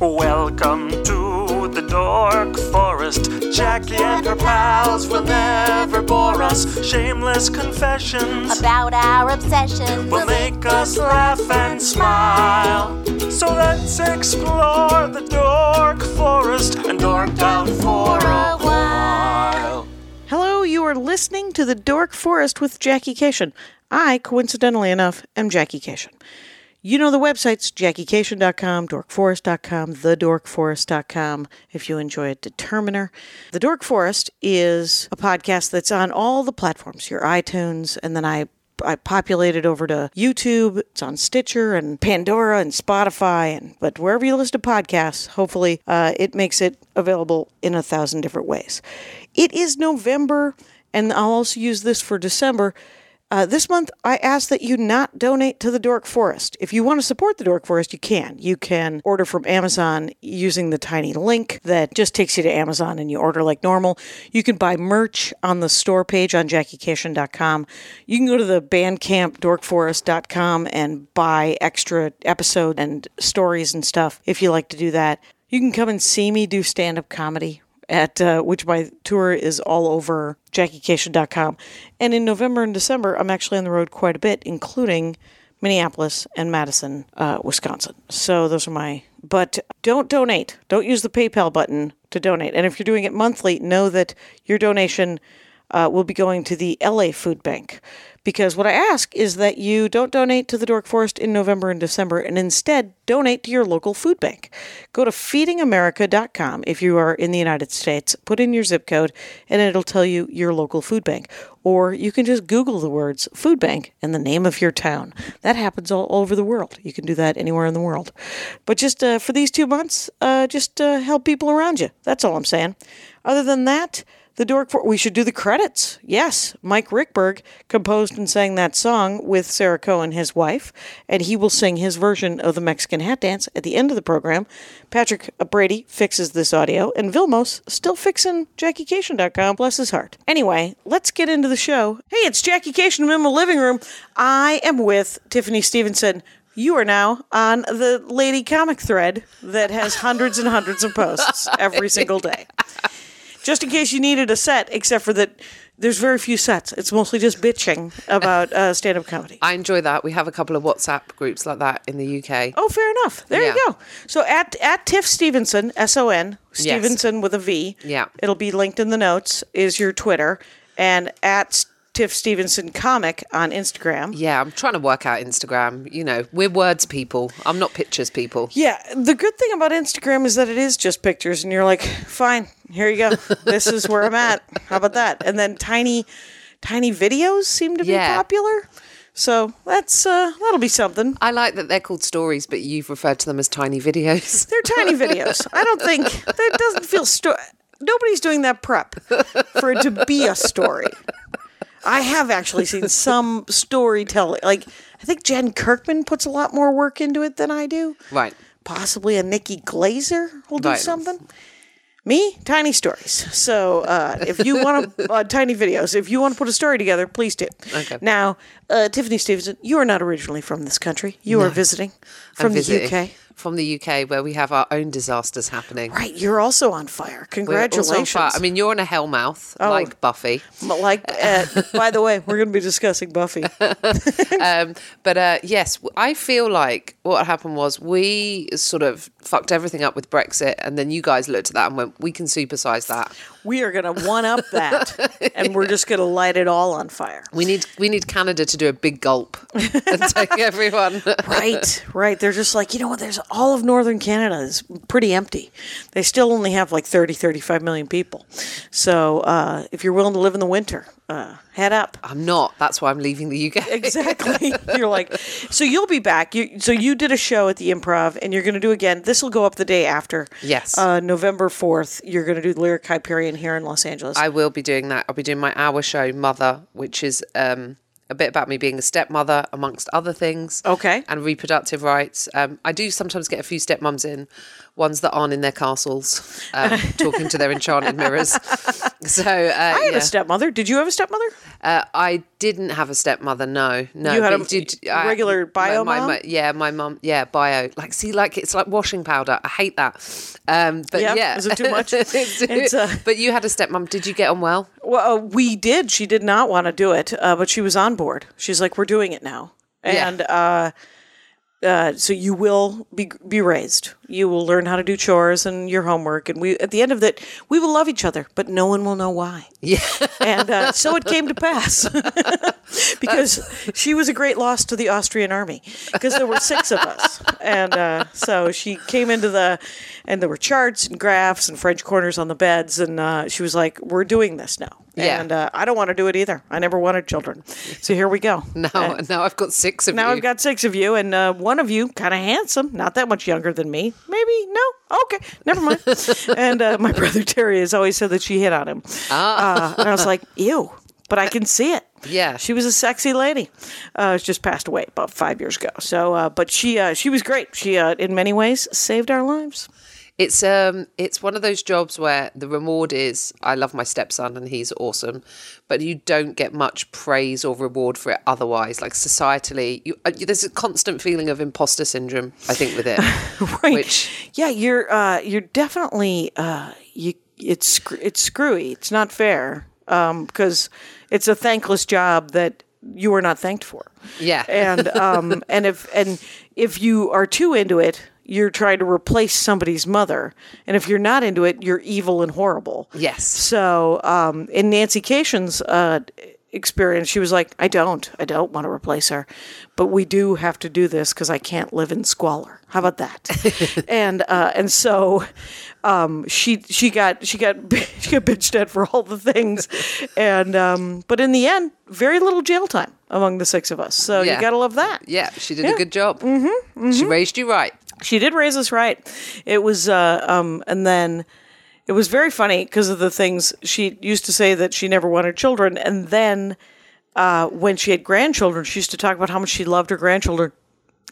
Welcome to the Dork Forest. Jackie and her pals will never bore us. Shameless confessions about our obsession. will make us laugh and smile. So let's explore the Dork Forest and dork out for a while. Hello, you are listening to the Dork Forest with Jackie Kashian. I, coincidentally enough, am Jackie Kashian. You know the websites jackiekashian.com, dorkforest.com, thedorkforest.com if you enjoy a determiner. The Dork Forest is a podcast that's on all the platforms, your iTunes, and then I I populated over to YouTube. It's on Stitcher and Pandora and Spotify, and but wherever you listen to podcasts, hopefully uh, it makes it available in a thousand different ways. It is November, and I'll also use this for December. Uh, this month, I ask that you not donate to the Dork Forest. If you want to support the Dork Forest, you can. You can order from Amazon using the tiny link that just takes you to Amazon and you order like normal. You can buy merch on the store page on jackiekashian.com. You can go to the Bandcamp dorkforest.com and buy extra episode and stories and stuff if you like to do that. You can come and see me do stand up comedy at uh, which my tour is all over jackiekashian.com. And in November and December, I'm actually on the road quite a bit, including Minneapolis and Madison, uh, Wisconsin. So those are my. But don't donate. Don't use the PayPal button to donate. And if you're doing it monthly, know that your donation uh, will be going to the LA Food Bank. Because what I ask is that you don't donate to the Dork Forest in November and December and instead donate to your local food bank. Go to feedingamerica.com if you are in the United States, put in your zip code, and it'll tell you your local food bank. Or you can just Google the words food bank and the name of your town. That happens all over the world. You can do that anywhere in the world. But just uh, for these two months, uh, just uh, help people around you. That's all I'm saying. Other than that, the Dork For- we should do the credits. Yes, Mike Ruekberg composed and sang that song with Sarah Cohen, his wife, and he will sing his version of the Mexican hat dance at the end of the program. Patrick Brady fixes this audio, and Vilmos still fixing JackieKashian.com. Bless his heart. Anyway, let's get into the show. Hey, it's Jackie Kashian. I'm in my living room. I am with Tiffany Stevenson. You are now on the lady comic thread that has hundreds and hundreds of posts every single day just in case you needed a set, except for that there's very few sets. It's mostly just bitching about uh, stand up comedy. I enjoy that. We have a couple of WhatsApp groups like that in the UK. Oh, fair enough. There Yeah. you go. So at at Tiff Stevenson, S O N, Stevenson with a V. Yeah. It'll be linked in the notes, is your Twitter. And at Tiff Stevenson Comic on Instagram. Yeah, I'm trying to work out Instagram. You know, we're words people. I'm not pictures people. Yeah, the good thing about Instagram is that it is just pictures, and you're like, fine, here you go. This is where I'm at. How about that? And then tiny, tiny videos seem to be Yeah. popular. So that's uh, that'll be something. I like that they're called stories, but you've referred to them as tiny videos. They're tiny videos. I don't think that doesn't feel sto- Nobody's doing that prep for it to be a story. I have actually seen some storytelling. Like I think Jen Kirkman puts a lot more work into it than I do. Right. possibly a Nikki Glazer will do Right. something. Me, tiny stories. So uh, if you want to, uh, tiny videos, if you want to put a story together, please do. Okay. Now, uh, Tiffany Stevenson, you are not originally from this country. You are visiting from I'm the visiting UK. From the UK, where we have our own disasters happening. Right, you're also on fire. We're on Congratulations. fire. I mean, you're on a hellmouth, like Buffy. Like, uh, by the way, we're going to be discussing Buffy. um, but uh, yes, I feel like what happened was we sort of fucked everything up with Brexit, and then you guys looked at that and went, "We can supersize that. We are going to one up that, and we're just going to light it all on fire. We need we need Canada to do a big gulp and take everyone." Right, right. They're just like, you know what, there's all of northern Canada is pretty empty. They still only have like 30, 35 million people. So uh, if you're willing to live in the winter, uh, head up. I'm not. That's why I'm leaving the UK. Exactly. you're like, so you'll be back. You, so you did a show at the improv and you're going to do again. This will go up the day after. Yes. Uh, November 4th, you're going to do the Lyric Hyperion here in Los Angeles. I will be doing that. I'll be doing my hour show, Mother, which is um, a bit about me being a stepmother, amongst other things. Okay. And reproductive rights. Um, I do sometimes get a few stepmoms in, ones that aren't in their castles, um, talking to their enchanted mirrors. So uh, I had yeah. a stepmother. Did you have a stepmother? Uh, I didn't have a stepmother. No, no. You had a regular bio my, my, mom? my- yeah, my mum. Yeah, bio. Like, see, like it's like washing powder. I hate that. Um, but Yeah? yeah, Is it too much? Uh, but you had a stepmom. Did you get on well? Well, uh, we did. She did not want to do it, uh, but she was on board. She's like, "We're doing it now," Yeah. and uh, uh, so you will be be raised. You will learn how to do chores and your homework, and we at the end of that, we will love each other, but no one will know why. Yeah. And uh, so it came to pass because she was a great loss to the Austrian army because there were six of us, and uh, so she came into the and there were charts and graphs and French corners on the beds, and uh, she was like, "We're doing this now." Yeah. And uh, I don't want to do it either. I never wanted children, so here we go. Now, now I've got six of Now you. Now I've got six of you, and uh, one of you kind of handsome, not that much younger than me. Maybe no, okay, never mind. and uh, my brother Terry has always said that she hit on him, uh, and I was like, ew, but I can see it. Yeah. she was a sexy lady. Uh, she just passed away about five years ago. So, uh, but she uh, she was great. She uh, in many ways saved our lives. It's um it's one of those jobs where the reward is I love my stepson and he's awesome, but you don't get much praise or reward for it otherwise. Like societally, you, uh, there's a constant feeling of imposter syndrome. I think with it, Right. which yeah, you're uh, you're definitely uh, you. It's it's screwy. It's not fair because it's a thankless job that you are not thanked for. Yeah. and um, and if and if you are too into it, you're trying to replace somebody's mother, and if you're not into it, you're evil and horrible. Yes. So um, in Nancy Kashian's uh, experience, she was like, "I don't, I don't want to replace her, but we do have to do this because I can't live in squalor. How about that?" and uh, and so um, she she got she got she got bitched at for all the things, and um, but in the end, very little jail time among the six of us. So Yeah. you gotta love that. yeah, she did a good job. Mm-hmm, She raised you right. She did raise us right. It was, uh, um, and then it was very funny because of the things she used to say that she never wanted children, and then uh, when she had grandchildren, she used to talk about how much she loved her grandchildren.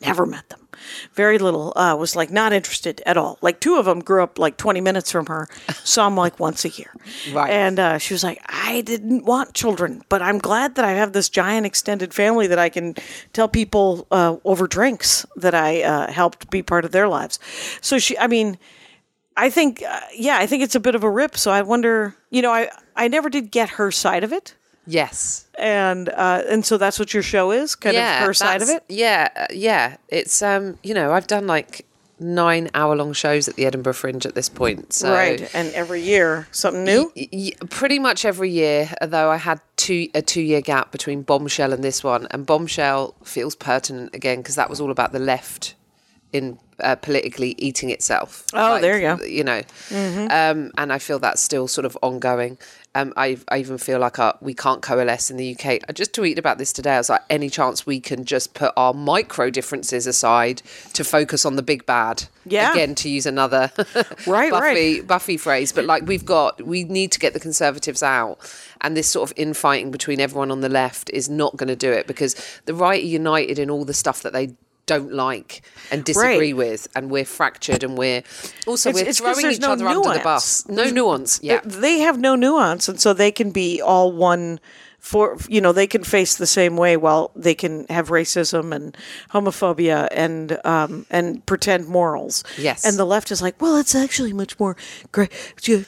Never met them. Very little. Uh, was like not interested at all. Like two of them grew up like 20 minutes from her. Saw them like once a year. Right. And uh, she was like, I didn't want children, but I'm glad that I have this giant extended family that I can tell people uh, over drinks that I uh, helped be part of their lives. So she, I mean, I think, uh, yeah, I think it's a bit of a rip. So I wonder, you know, I I never did get her side of it, Yes. and uh, and so that's what your show is, kind of her side of it. Yeah, uh, yeah. It's um, you know, I've done like nine hour long shows at the Edinburgh Fringe at this point. So Right, and every year something new. Y- y- pretty much every year, although I had two a two year gap between Bombshell and this one, and Bombshell feels pertinent again because that was all about the left in uh, politically eating itself. Oh, there you go. You know, um, and I feel that's still sort of ongoing. Um, I, I even feel like uh, we can't coalesce in the UK. I just tweeted about this today. I was like, any chance we can just put our micro differences aside to focus on the big bad? Yeah. Again, to use another Right, Buffy right. Buffy phrase, but like we've got, we need to get the Conservatives out, and this sort of infighting between everyone on the left is not going to do it because the right are united in all the stuff that they don't like and disagree Right. with, and we're fractured, and we're also It's- we're it's throwing each no other under the nuance. bus. No nuance, yeah. they have no nuance, and so they can be all one. For you know, they can face the same way while they can have racism and homophobia and um, and pretend morals. Yes. and the left is like, well, it's actually much more great.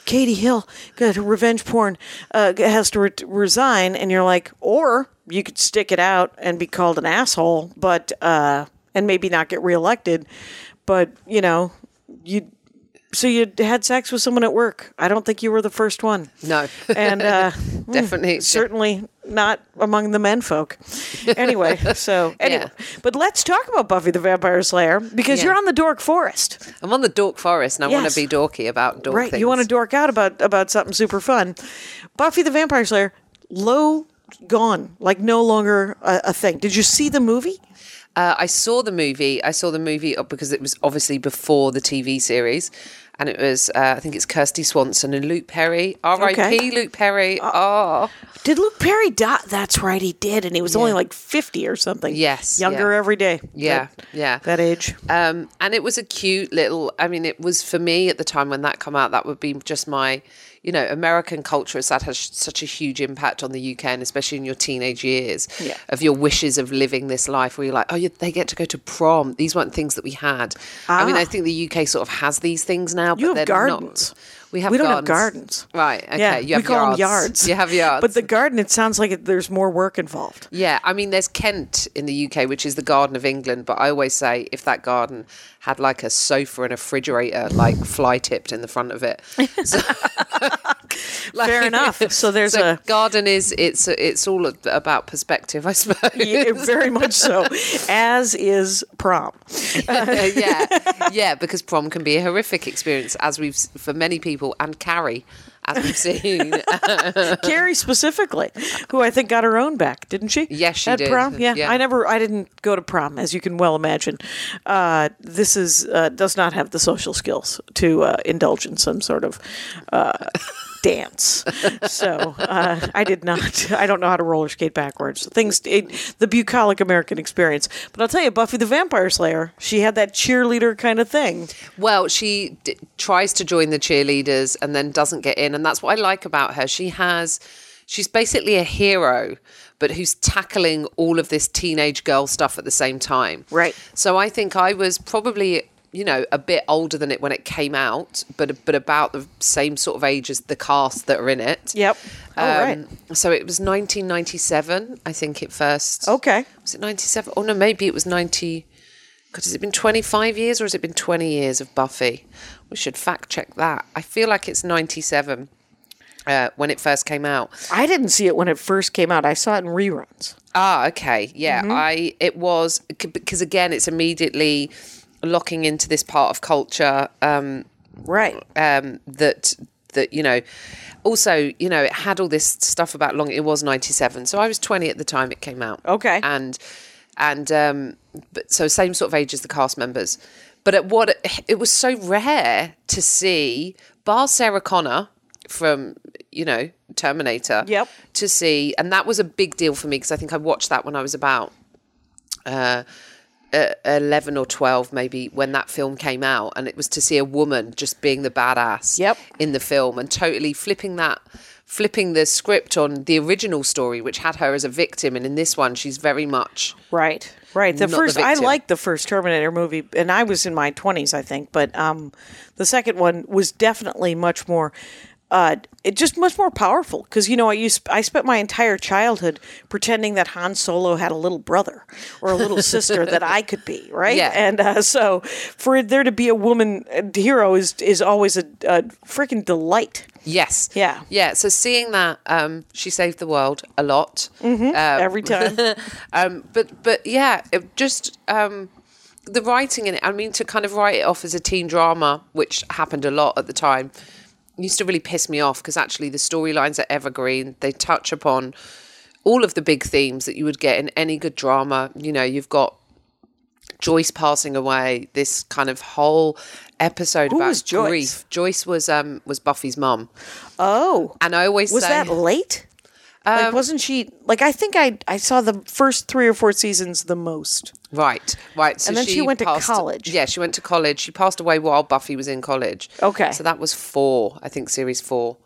Katie Hill got revenge porn uh, has to re- resign, and you're like, or you could stick it out and be called an asshole, but uh, and maybe not get reelected, but you know, you so you had sex with someone at work. I don't think you were the first one. No. And uh, Definitely. certainly not among the men folk. Anyway, so anyway, but let's talk about Buffy the Vampire Slayer because Yeah. you're on the Dork Forest, I'm on the dork forest, and I want to be dorky about dork right? things. You want to dork out about about something super fun. Buffy the Vampire Slayer, low gone, like no longer a, a thing. Did you see the movie? Uh, I saw the movie. I saw the movie because it was obviously before the TV series, and it was uh, I think it's Kristy Swanson and Luke Perry. R.I.P. Okay. Luke Perry. oh, Did Luke Perry die? That's right, he did, and he was only like fifty or something. Yes, younger yeah. every day. Yeah, That- yeah. that age. Um, and it was a cute little. I mean, it was for me at the time when that come out. That would be just my, you know, American culture. Has such a huge impact on the UK, and especially in your teenage years, Yeah. of your wishes of living this life where you're like, oh, yeah, they get to go to prom. These weren't things that we had. I mean, Ah. I think the UK sort of has these things now. But You have they're gardens. Not, we have. we don't have gardens. gardens. Right. Okay. yeah, You have we call yards. them yards. You have yards. But the garden, it sounds like it, there's more work involved. Yeah, I mean, there's Kent in the UK, which is the Garden of England. But I always say if that garden had like a sofa and a refrigerator, like fly tipped in the front of it. So, like- Fair enough. So there's so a garden is it's it's all about perspective, I suppose. yeah, very much so, as is prom. yeah, yeah, because prom can be a horrific experience, as we've for many people, and Carrie, as we've seen. Carrie specifically, who I think got her own back, didn't she? Yes, she At did. prom, yeah. Yeah. I never, I didn't go to prom, as you can well imagine. Uh, this is uh, does not have the social skills to uh, indulge in some sort of uh, dance. So uh, I did not. I don't know how to roller skate backwards. Things, it, the bucolic American experience. But I'll tell you, Buffy the Vampire Slayer, she had that cheerleader kind of thing. Well, she d- tries to join the cheerleaders and then doesn't get in, and that's what I like about her. She has, she's basically a hero, but who's tackling all of this teenage girl stuff at the same time. Right. So I think I was probably, you know, a bit older than it when it came out, but but about the same sort of age as the cast that are in it. Yep. Oh, right. Um, So it was 1997, I think it first. Okay. Was it 97? Oh, no, maybe it was 90. God, has it been 25 years or has it been 20 years of Buffy? We should fact check that. I feel like it's 97 uh, when it first came out. I didn't see it when it first came out. I saw it in reruns. Ah, okay. Yeah, Mm-hmm. I it was because again, it's immediately locking into this part of culture um, Right. um, that that you know. Also, you know, it had all this stuff about long. It was ninety seven, so I was twenty at the time it came out. Okay. and and um, but so same sort of age as the cast members. But at what it was so rare to see, bar Sarah Connor from you know Terminator. Yep. To see, and that was a big deal for me because I think I watched that when I was about uh, 11 or 12 maybe when that film came out and it was to see a woman just being the badass Yep. in the film and totally flipping that flipping the script on the original story which had her as a victim and in this one she's very much Right. Right. The Not the first I liked the first Terminator movie and I was in my 20s I think, but um the second one was definitely much more uh it just much more powerful because you know I used I spent my entire childhood pretending that Han Solo had a little brother or a little sister that I could be, right? Yeah. And uh, so for there to be a woman uh, hero is is always a, a freaking delight. yes Yeah. yeah so seeing that um she saved the world a lot every time. um, but but yeah, it just um, the writing in it. I mean, to kind of write it off as a teen drama, which happened a lot at the time, used to really piss me off because actually the storylines are evergreen. They touch upon all of the big themes that you would get in any good drama. You know, you've got Joyce passing away. This kind of whole episode about was Joyce? grief. Joyce was um was Buffy's mum, Oh. and I always Was say, that late? Um, like, wasn't she like? I think I I saw the first three or four seasons the most. Right, right. So And then she went to college. Yeah, she went to college. She passed away while Buffy was in college. Okay. So that was four, I think, series four.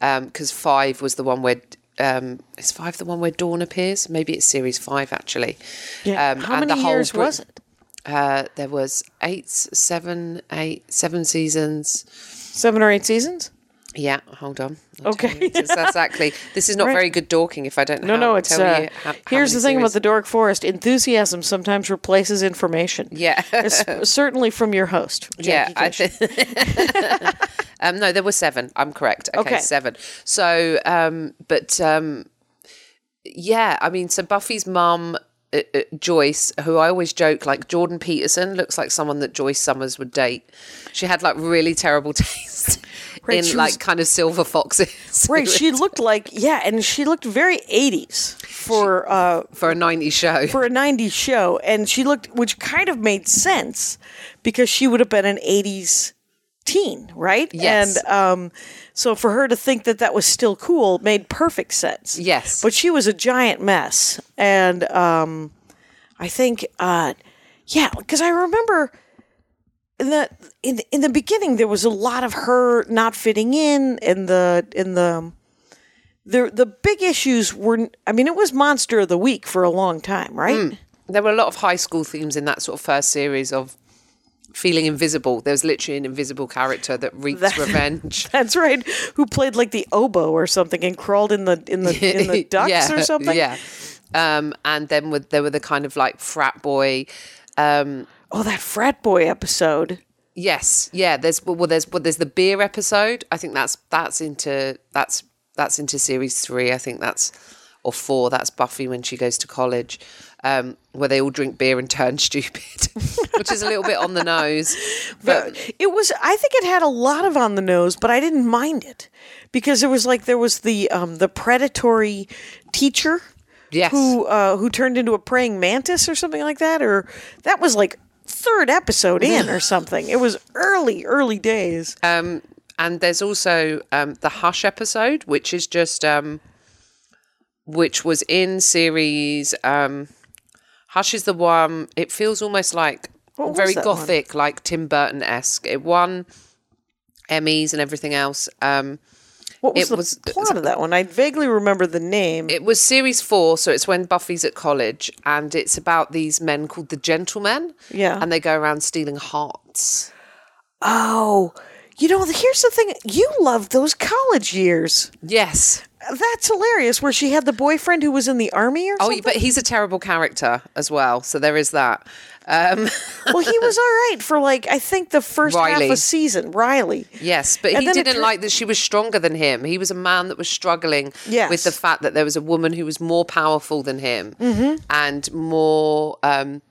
Because five was the one where. Um, is five the one where Dawn appears? Maybe it's series five, actually. Yeah. Um, How and many the whole years Brit- was it? Uh, there was eight, seven, eight, seven seasons. Seven or eight seasons? Yeah, hold on. I'll Okay. Exactly. This is not Right. very good dorking if I don't know. No, how- no. It's uh, how- how here's the thing about the Dork Forest: enthusiasm sometimes replaces information. Yeah. Certainly from your host. Yeah, Jackie I Kashian. think. um, no, there were seven. I'm correct. Okay, Okay. seven. So, um, but um, yeah, I mean, so Buffy's mum, uh, uh, Joyce, who I always joke like Jordan Peterson looks like someone that Joyce Summers would date. She had like really terrible taste Right, in she like was- kind of silver foxes. right. She looked like yeah, and she looked very 80s for uh for a 90s show. for a 90s show and she looked which kind of made sense because she would have been an 80s teen, right? Yes. And um, so for her to think that that was still cool made perfect sense. Yes. But she was a giant mess, and um, I think, uh, yeah, because I remember in the in in the beginning there was a lot of her not fitting in, in the in the the the big issues were. I mean, it was monster of the week for a long time, right? There were a lot of high school themes in that sort of first series of feeling invisible. There was literally an invisible character that wreaks revenge. That's right. Who played like the oboe or something and crawled in the in the in the ducks yeah, or something? Yeah. Um, and then with, there were the kind of like frat boy. Um, Oh, that frat boy episode. yes, yeah. There's well, there's well, there's the beer episode. I think that's that's into that's that's into series three. I think that's or four. That's Buffy when she goes to college, um, where they all drink beer and turn stupid, which is a little bit on the nose. But It was. I think it had a lot of on the nose, but I didn't mind it because it was like there was the um, the predatory teacher yes, who uh, who turned into a praying mantis or something like that, or that was like third episode in or something. It was early, early days. Um, and there's also um, the Hush episode, which is just um, which was in series. Um, Hush is the one. It feels almost like What was very that one? gothic, like Tim Burton esque. It won Emmys and everything else. Um, What was it the was- plot of that one? I vaguely remember the name. it was series four, so it's when Buffy's at college, and it's about these men called the Gentlemen. Yeah. and they go around stealing hearts. oh, you know, here's the thing. You loved those college years. Yes. That's hilarious. Where she had the boyfriend who was in the army or Oh, something. but he's a terrible character as well, so there is that. Um, well, he was all right for like I think the first half of a season. Riley. Yes, but And he didn't tur- like that she was stronger than him. He was a man that was struggling Yes. with the fact that there was a woman who was more powerful than him Mm-hmm. and more um,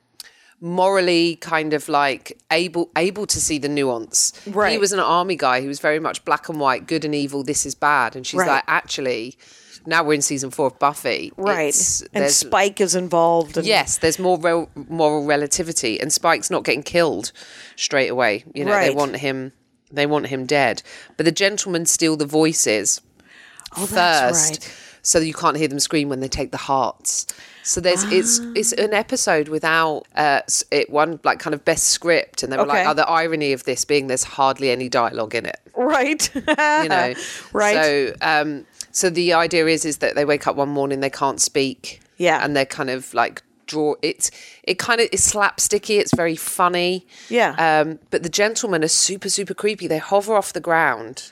morally kind of like able able to see the nuance. He was an army guy who was very much black and white, good and evil. This is bad, and she's Right. like, actually, now we're in season four of Buffy, Right. and Spike is involved. And, Yes, there's more moral relativity, and Spike's not getting killed straight away. You know, they want him. They want him dead. But the gentlemen steal the voices Oh, that's first, right. so you can't hear them scream when they take the hearts. So there's it's it's an episode without uh it one like kind of best script, and they were like, oh, the irony of this being there's hardly any dialogue in it Right. you know Right. so um so the idea is is that they wake up one morning they can't speak Yeah. and they're kind of like draw it's it kind of is slapsticky it's very funny Yeah. um but the gentlemen are super super creepy they hover off the ground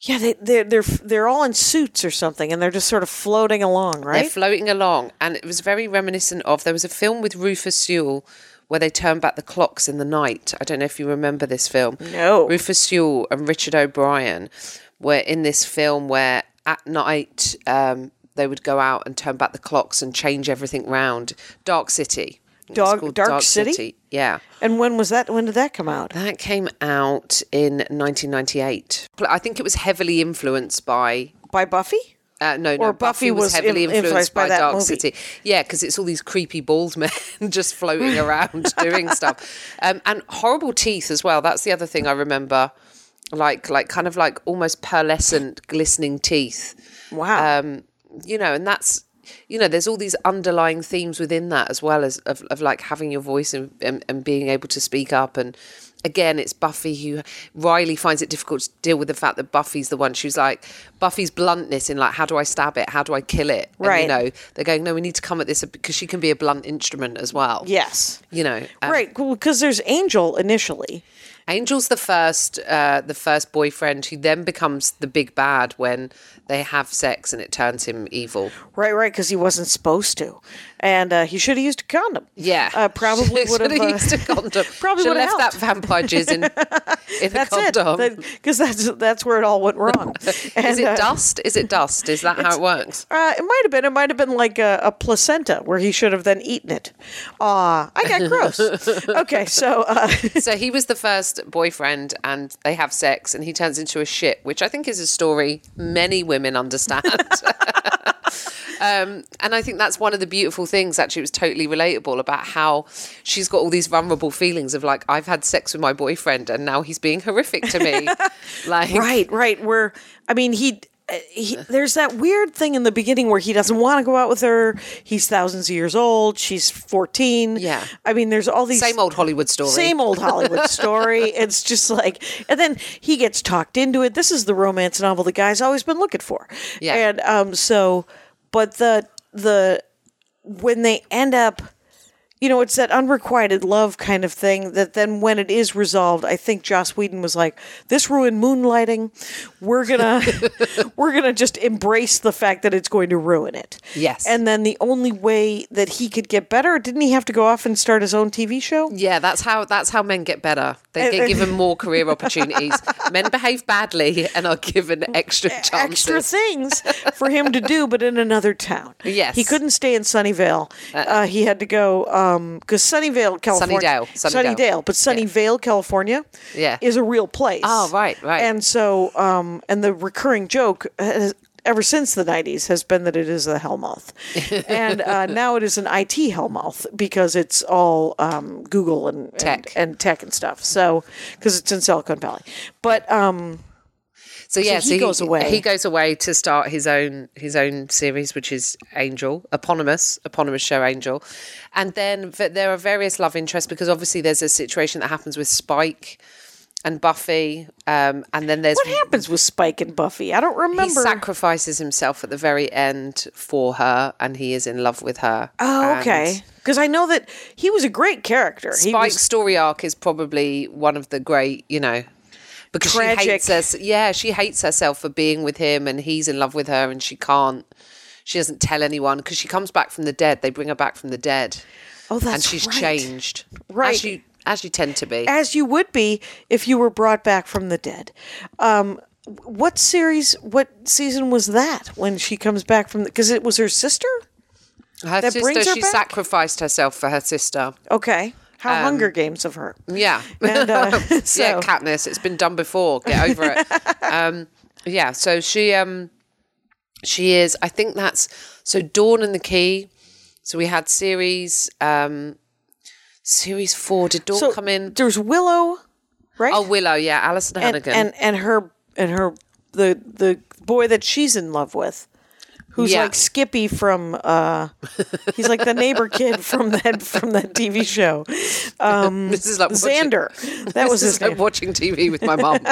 yeah, they, they're they're they're all in suits or something, and they're just sort of floating along, they're right? floating along and it was very reminiscent of there was a film with rufus sewell where they turn back the clocks in the night i don't know if you remember this film No. rufus sewell and richard o'brien were in this film where at night um, they would go out and turn back the clocks and change everything round dark city Dog- called Dark City? yeah and when was that? When did that come out? that came out in 1998 i think it was heavily influenced by By Buffy? uh, no, no, Buffy, Buffy was, was heavily influenced, influenced by by, Dark movie. City. Yeah, because it's all these creepy bald men just floating around doing stuff, um, and horrible teeth as well. That's the other thing I remember, like like kind of like almost pearlescent, glistening teeth. Wow. Um, you know, and that's you know, there's all these underlying themes within that as well as of, of like having your voice and, and, and being able to speak up and again it's buffy who riley finds it difficult to deal with the fact that buffy's the one she's like buffy's bluntness in like how do i stab it how do i kill it and, Right. you know they're going no we need to come at this because she can be a blunt instrument as well yes. you know um, right. Because there's Angel initially. Angel's the first, uh, the first boyfriend who then becomes the big bad when they have sex and it turns him evil. Right, right, because he wasn't supposed to, and uh, he should have used a condom. Yeah, uh, probably would have. Uh, used a condom. probably Should would've left helped. that vampire jizz in, in that's a condom. Because that's that's where it all went wrong. And, Is it uh, dust? Is it dust? Is that how it works? Uh, it might have been. It might have been like a, a placenta where he should have then eaten it. Ah, I got gross. okay, so uh, so he was the first boyfriend, and they have sex, and he turns into a shit, which I think is a story many women understand. Um, and I think that's one of the beautiful things. Actually, it was totally relatable about how she's got all these vulnerable feelings of like, I've had sex with my boyfriend, and now he's being horrific to me. like, Right, right. Where I mean, he, uh, he there's that weird thing in the beginning where he doesn't want to go out with her. He's thousands of years old. She's fourteen. Yeah. I mean, there's all these Same old Hollywood story. Same old Hollywood story. It's just like, and then he gets talked into it. This is the romance novel the guy's always been looking for. Yeah. And um, so, but the the when they end up, you know, it's that unrequited love kind of thing. That then when it is resolved, I think Joss Whedon was like, "This ruined moonlighting. We're gonna we're gonna just embrace the fact that it's going to ruin it." Yes. And then the only way that he could get better, didn't he have to go off and start his own TV show? Yeah, that's how that's how men get better. They get given more career opportunities. men behave badly and are given extra chances. extra things for him to do, but in another town. Yes. he couldn't stay in Sunnyvale. Uh, he had to go because Sunnyvale, California, Sunnydale, Sunnydale. Sunnydale, but Sunnyvale, California, Yeah. is a real place. Oh, right, right. And so, um, and the recurring joke. Has, Ever since the 90s has been that it is a hellmouth. and uh, now it is an IT hellmouth because it's all um, Google and, Tech. and and tech and stuff. So, because it's in Silicon Valley. But um, So yeah, he goes away. He goes away to start his own his own series, which is Angel, eponymous, eponymous show Angel, and then there are various love interests because obviously there's a situation that happens with Spike and Buffy, um, and then there's what happens with Spike and Buffy? I don't remember. he sacrifices himself at the very end for her, and he is in love with her. Oh, okay. Because I know that he was a great character. Spike's was, story arc is probably one of the great, you know, because Tragic. she hates us. Yeah, she hates herself for being with him, and he's in love with her, and she can't. She doesn't tell anyone because she comes back from the dead. They bring her back from the dead, oh, that's and she's right. changed, Right. As you as you tend to be. as you would be if you were brought back from the dead. Um, what series? What season was that when she comes back from? Because it was her sister. Her that sister, brings her she back? sacrificed herself for her sister. Okay, how Um, Hunger Games of her. Yeah, And uh, so yeah, Katniss. It's been done before. Get over it. um, yeah. So she um she is. I think that's so. Dawn and the Key. So we had series um series four. Did Dawn so come in? There's Willow, right? Oh, Willow. Yeah, Alyson and, Hannigan. and and her and her the the boy that she's in love with. Who's Yeah. like Skippy from uh he's like the neighbor kid from that from that TV show. this is like watching, Xander. That was this his is like name. watching TV with my mum.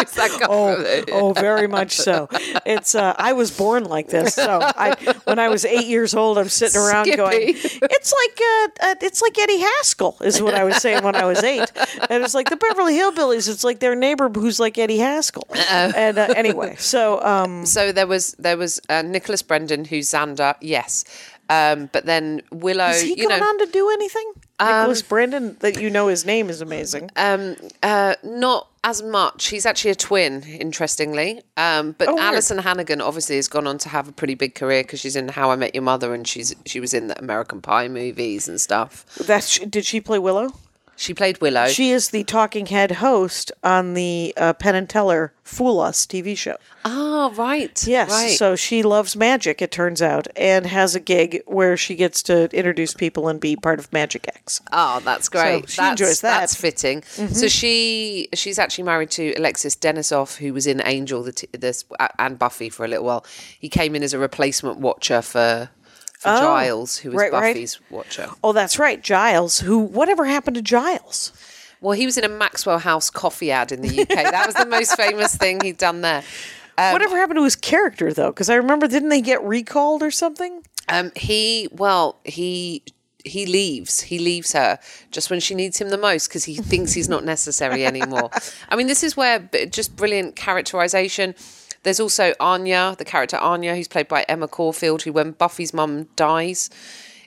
It's that kind Oh, of- oh, very much so. It's uh, I was born like this. So I, when I was eight years old, I'm sitting around Skippy. going, "It's like uh, uh, it's like Eddie Haskell," is what I was saying when I was eight, and it's like the Beverly Hillbillies. It's like their neighbor who's like Eddie Haskell. And uh, anyway, so um, So there was there was uh, Nicholas Brendon, who's Xander. Yes. Um, but then Willow, has he you gone know, on to do anything? Nicholas Brendon, that you know his name is amazing. Um, uh, not as much. He's actually a twin, interestingly. Um, but Oh, weird. Alyson Hannigan obviously has gone on to have a pretty big career because she's in How I Met Your Mother and she's she was in the American Pie movies and stuff. That's did she play Willow? She played Willow. She is the talking head host on the uh, Penn and Teller Fool Us TV show. oh, right. Yes. Right. So she loves magic, it turns out, and has a gig where she gets to introduce people and be part of Magic X. Oh, that's great. she that's, enjoys that. Mm-hmm. That's fitting. So she she's actually married to Alexis Denisof, who was in Angel the t- this and Buffy for a little while. He came in as a replacement watcher for for Giles, who was Oh, right, right. Buffy's watcher. Oh, that's right, Giles. Who? Whatever happened to Giles? Well, he was in a Maxwell House coffee ad in the UK. that was the most famous thing he'd done there. Whatever happened to his character though? Because I remember, didn't they get recalled or something? Um, he well, he he leaves. He leaves her just when she needs him the most because he thinks he's not necessary anymore. I mean, this is where just brilliant characterization. There's also Anya, the character Anya, who's played by Emma Caulfield, who when Buffy's mum dies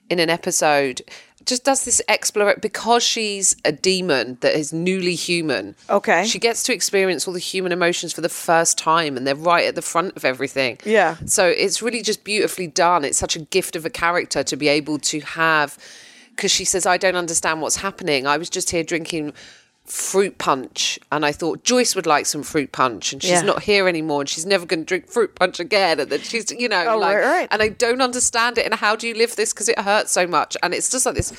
in an episode, just does this explore because she's a demon that is newly human. Okay. She gets to experience all the human emotions for the first time and they're right at the front of everything. Yeah. So it's really just beautifully done. It's such a gift of a character to be able to have because she says, I don't understand what's happening. I was just here drinking fruit punch. And I thought Joyce would like some fruit punch, and she's Yeah. not here anymore, and she's never going to drink fruit punch again, and then she's, you know, Oh, like, right, right. and I don't understand it, and how do you live this? Because it hurts so much, and it's just like this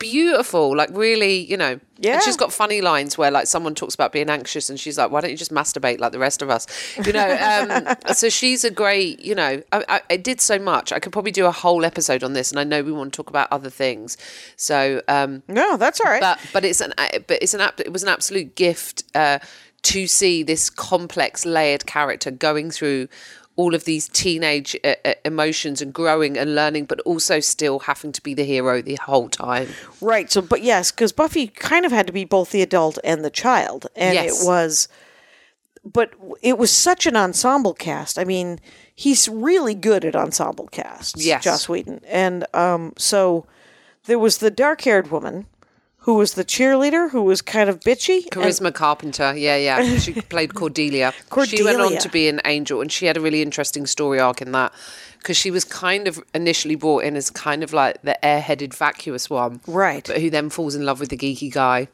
beautiful, like really, you know, Yeah. She's got funny lines where like someone talks about being anxious, and she's like, "Why don't you just masturbate like the rest of us?" You know. Um, so she's a great, you know, I, I, I did so much. I could probably do a whole episode on this, and I know we want to talk about other things. So, um, No, that's all right. but but it's an but it's an it was an absolute gift uh, to see this complex layered character going through all of these teenage uh, uh, emotions and growing and learning but also still having to be the hero the whole time Right. So, but yes, because Buffy kind of had to be both the adult and the child, and Yes. it was, but it was such an ensemble cast. I mean, he's really good at ensemble casts. Yes. Joss Whedon, and um, so there was the dark-haired woman who was the cheerleader, who was kind of bitchy. and- Charisma Carpenter, yeah, yeah. She played Cordelia. Cordelia. She went on to be an angel, and she had a really interesting story arc in that because she was kind of initially brought in as kind of like the airheaded, vacuous one, Right. But who then falls in love with the geeky guy,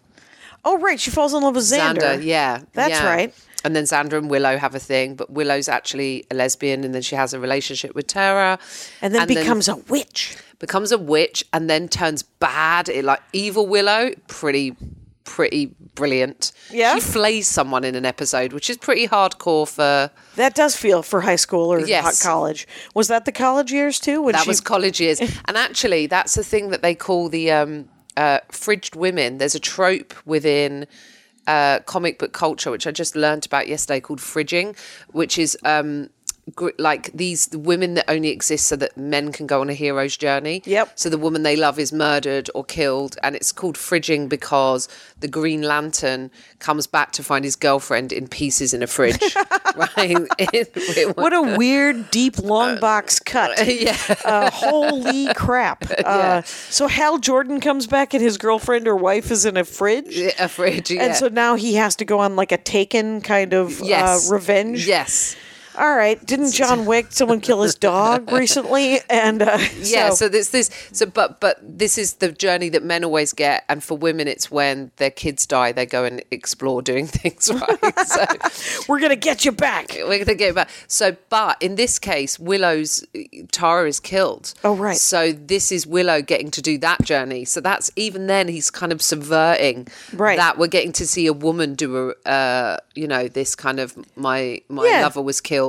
oh, right, she falls in love with Xander. Xander. yeah, That's yeah. right. And then Xander and Willow have a thing, but Willow's actually a lesbian, and then she has a relationship with Tara, and then becomes a witch. becomes a witch, and then turns bad. It like evil Willow, pretty, pretty brilliant. Yeah. she flays someone in an episode, which is pretty hardcore for. That does feel for high school or Yes. hot college. Was that the college years too? When That she, was college years, and actually, that's the thing that they call the um, uh, fridged women. There's a trope within uh, comic book culture, which I just learned about yesterday, called fridging, which is um, like these women that only exist so that men can go on a hero's journey. Yep. So the woman they love is murdered or killed, and it's called fridging because the Green Lantern comes back to find his girlfriend in pieces in a fridge. right? What a weird, deep, long box cut. Uh, yeah. Uh, holy crap. Uh, so Hal Jordan comes back and his girlfriend or wife is in a fridge. a fridge. Yeah. And so now he has to go on like a taken kind of yes. uh, revenge. Yes. All right. Didn't John Wick someone kill his dog recently? And uh, Yeah, so, so, this this so but but this is the journey that men always get, and for women, it's when their kids die, they go and explore doing things right. so we're gonna get you back. we're gonna get back. So, but in this case, Willow's Tara is killed. Oh, right. So this is Willow getting to do that journey. So that's even then he's kind of subverting Right. that we're getting to see a woman do a uh, you know this kind of my my Yeah. lover was killed.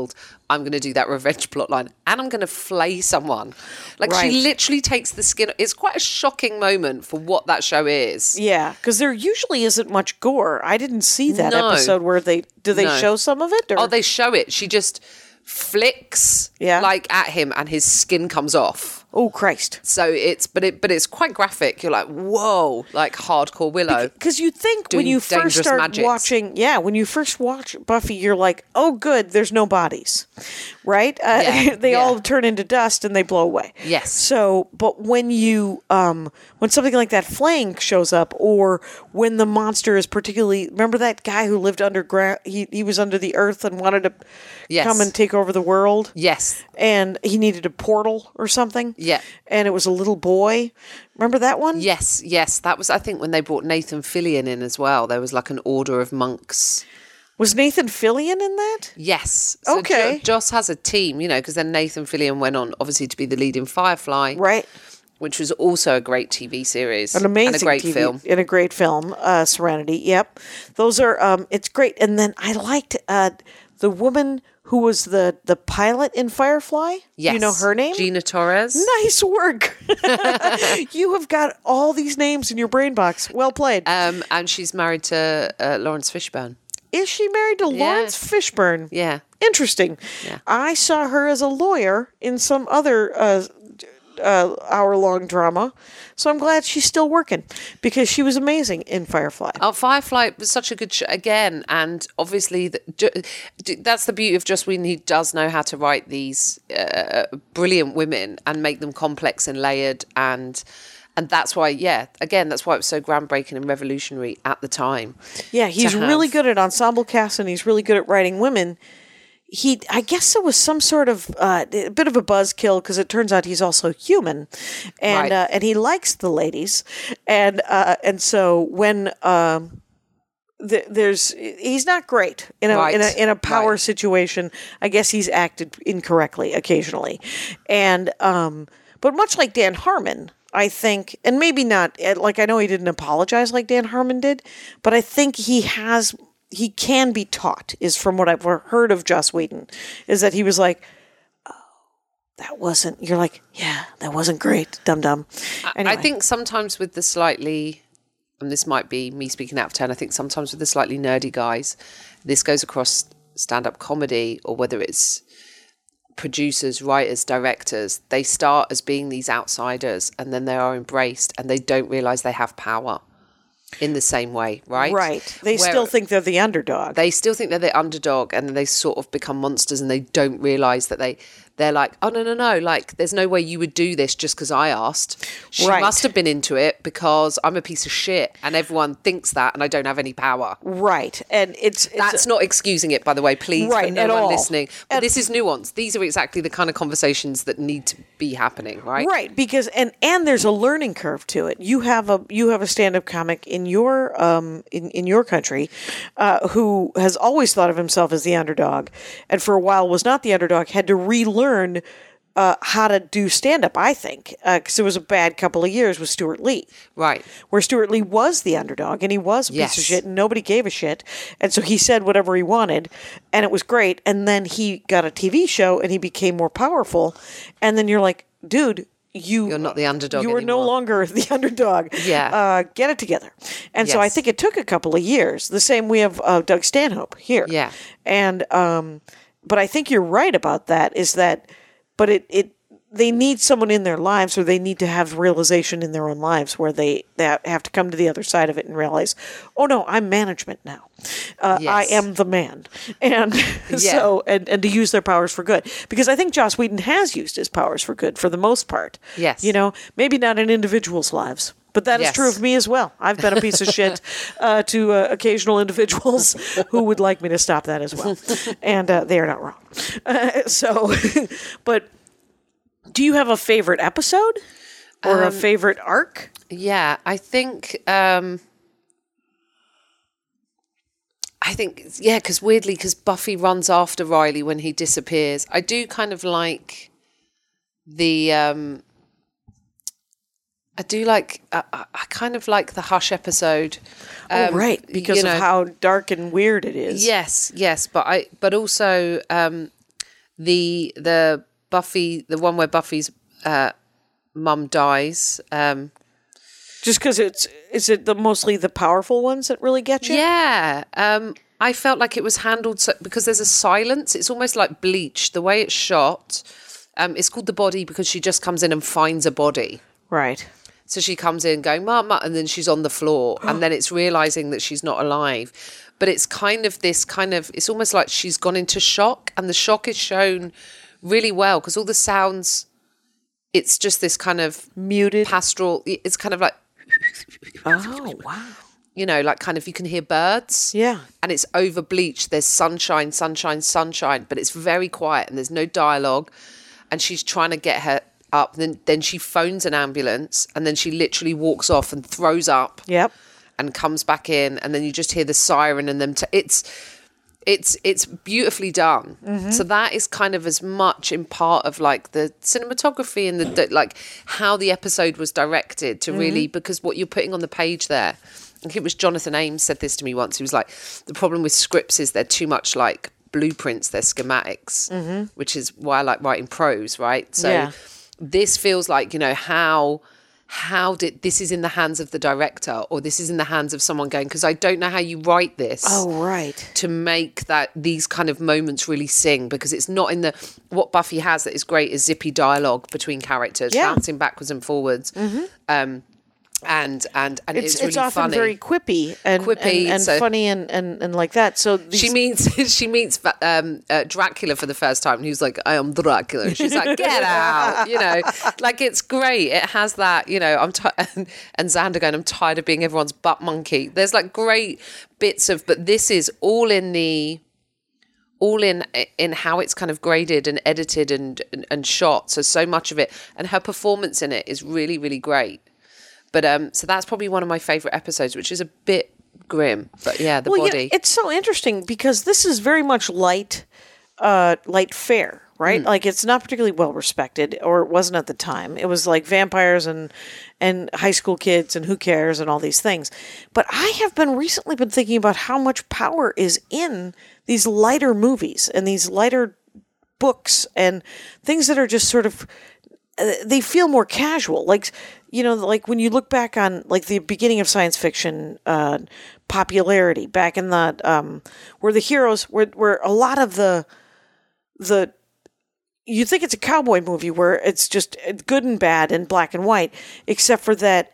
I'm going to do that revenge plotline, and I'm going to flay someone. Like Right. she literally takes the skin. It's quite a shocking moment for what that show is. Yeah, because there usually isn't much gore. I didn't see that No. episode where they do they No. show some of it. Or? Oh, they show it. She just flicks Yeah. like at him, and his skin comes off. Oh Christ! So it's but it but it's quite graphic. You're like whoa, like hardcore Willow. Because you think when you first start magics. watching, yeah, when you first watch Buffy, you're like, oh, good, there's no bodies, right? Uh, Yeah, they yeah. all turn into dust and they blow away. Yes. So, but when you, um, when something like that flaying shows up, or when the monster is particularly, remember that guy who lived underground? He he was under the earth and wanted to Yes. come and take over the world. Yes. And he needed a portal or something. Yeah. And it was a little boy. Remember that one? Yes, yes. That was I think when they brought Nathan Fillion in as well. There was like an order of monks. Was Nathan Fillion in that? Yes. So Okay. Jo- Joss has a team, you know, because then Nathan Fillion went on obviously to be the lead in Firefly, Right. which was also a great TV series, an amazing and a great TV, film. and a great film uh serenity yep those are um it's great and then i liked uh the woman who was the the pilot in firefly? Yes, you know her name? Gina Torres. nice work. You have got all these names in your brain box. Well played. Um, and she's married to uh, Laurence Fishburne. is she married to laurence fishburne? Yeah. interesting. Yeah. i saw her as a lawyer in some other uh uh, hour long drama. So I'm glad she's still working because she was amazing in Firefly. Oh, Firefly was such a good show again, and obviously the, ju- that's the beauty of Joss Whedon. He does know how to write these uh, brilliant women and make them complex and layered, and and that's why, yeah, again, that's why it was so groundbreaking and revolutionary at the time. Yeah, he's really good at ensemble casts and he's really good at writing women. He, I guess it was some sort of uh, a bit of a buzzkill because it turns out he's also human, and Right. uh, and he likes the ladies, and uh, and so when um, th- there's he's not great in a in a in a power Right. situation. I guess he's acted incorrectly occasionally, and um, but much like Dan Harmon, I think, and maybe not eh, like I know he didn't apologize like Dan Harmon did, but I think he has he can be taught. Is from what I've heard of Joss Whedon, is that he was like. "Oh, That wasn't. You're like, yeah, that wasn't great, dum dum. Anyway. I think sometimes with the slightly, and this might be me speaking out of turn, I think sometimes with the slightly nerdy guys, this goes across stand up comedy or whether it's producers, writers, directors, they start as being these outsiders and then they are embraced and they don't realize they have power in the same way, right? right. They Where- still think they're the underdog. they still think they're the underdog and they sort of become monsters and they don't realize that they they're like oh no no no like there's no way you would do this just because i asked. She Right. must have been into it because i'm a piece of shit and everyone thinks that and i don't have any power. Right, and it's, it's that's not excusing it by the way. Please Right, for no at one all. listening. But At- this is nuance these are exactly the kind of conversations that need to be happening right? Right because and and there's a learning curve to it. You have a you have a stand-up comic in your um in, in your country uh, who has always thought of himself as the underdog and for a while was not the underdog had to relearn uh, how to do stand-up i think because it was a bad couple of years with stewart lee right where Stewart Lee was the underdog and he was a piece of shit and nobody gave a shit. And so he said whatever he wanted and it was great. And then he got a TV show and he became more powerful. And then you're like, dude, you You're not the underdog You are no longer the underdog. Yeah. uh, get it together. And so I think it took a couple of years. The same we have uh, Doug Stanhope here. Yeah. and um, but I think you're right about that. Is that, but it it they need someone in their lives or they need to have realization in their own lives where they, they have to come to the other side of it and realize oh no i'm management now. Uh, i am the man. And so and, and to use their powers for good. Because i think joss whedon has used his powers for good for the most part. Yes. you know maybe not in individuals lives but that is Yes. true of me as well. I've been a piece of shit uh, to uh, occasional individuals who would like me to stop that as well, and uh, they are not wrong. Uh, so, but do you have a favorite episode or Um, a favorite arc? Yeah, I think. Um, I think yeah, because weirdly, because Buffy runs after Riley when he disappears. I do kind of like the. Um, I do like. I, I kind of like the Hush episode. oh, um, right, because you of know- how dark and weird it is. Yes, yes, but I but also um the the Buffy the one where Buffy's uh mum dies. Um just because it's is it the mostly the powerful ones that really get you? yeah. Um I felt like it was handled so because there's a silence. It's almost like bleach. The way it's shot. Um it's called the body because she just comes in and finds a body. Right. So she comes in going, Mama, and then she's on the floor. and then it's realizing that she's not alive. But it's kind of this kind of, it's almost like she's gone into shock. And the shock is shown really well because all the sounds, it's just this kind of Muted. pastoral, it's kind of like, Oh wow. you know, like kind of you can hear birds. Yeah. And it's over bleached. There's sunshine, sunshine, sunshine, but it's very quiet and there's no dialogue. And she's trying to get her up. Then then she phones an ambulance and then she literally walks off and throws up Yep. and comes back in and then you just hear the siren and them t- it's it's it's beautifully done mm-hmm. so that is kind of as much in part of like the cinematography and the di- like how the episode was directed to mm-hmm. really because what you're putting on the page there I think it was Jonathan Ames said this to me once he was like the problem with scripts is they're too much like blueprints they're schematics mm-hmm. which is why I like writing prose right so Yeah. This feels like you know how how did this is in the hands of the director or this is in the hands of someone going because i don't know how you write this Oh right. to make that these kind of moments really sing because it's not in the what buffy has that is great is zippy dialogue between characters Yeah. Mm-hmm. bouncing backwards and forwards um and and and It's it's, it's, really often funny very quippy and Quippy, and, and so- funny and, and, and like that. So these, she meets she meets um, uh, Dracula for the first time, and he's like, "I am Dracula." And she's like, "Get out!" You know, like it's great. It has that. You know, I'm ti and, and Xander going, "I'm tired of being everyone's butt monkey." There's like great bits of, but this is all in the all in in how it's kind of graded and edited and, and and shot. So so much of it, and her performance in it is really really great. But um, so that's probably one of my favorite episodes, which is a bit grim. But yeah, the Well, yeah, body. it's so interesting because this is very much light, uh, light fare, right? Like it's not particularly well respected, or it wasn't at the time. It was like vampires and and high school kids and who cares and all these things. But I have been recently been thinking about how much power is in these lighter movies and these lighter books and things that are just sort of uh, they feel more casual like you know like when you look back on like the beginning of science fiction uh popularity back in the um where the heroes where where a lot of the the you think it's a cowboy movie where it's just good and bad and black and white except for that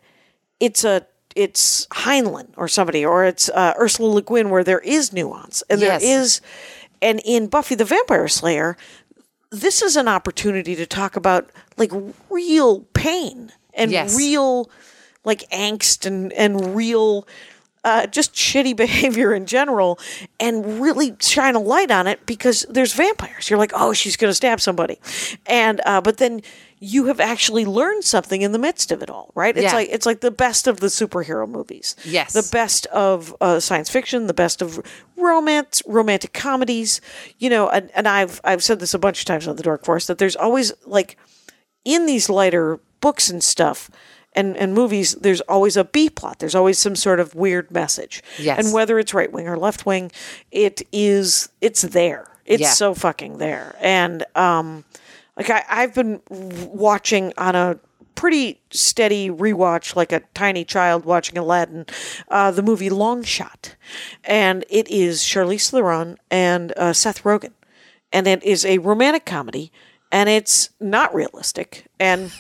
it's a it's Heinlein or somebody or it's uh, Ursula Le Guin where there is nuance and Yes. there is and in Buffy the Vampire Slayer this is an opportunity to talk about like real pain and Yes. real like angst and and real uh, just shitty behavior in general and really shine a light on it because there's vampires you're like oh she's going to stab somebody and uh, but then you have actually learned something in the midst of it all right it's Yeah. like it's like the best of the superhero movies Yes. the best of uh, science fiction, the best of romance, romantic comedies. You know, and, and I've I've said this a bunch of times on the Dork Forest that there's always like in these lighter books and stuff and, and movies, there's always a B plot. There's always some sort of weird message. Yes. And whether it's right wing or left wing, it is it's there. It's Yeah. so fucking there. And um like I, I've been watching on a pretty steady rewatch, like a tiny child watching Aladdin, uh, the movie Long Shot, and it is Charlize Theron and uh, Seth Rogen, and it is a romantic comedy, and it's not realistic, and.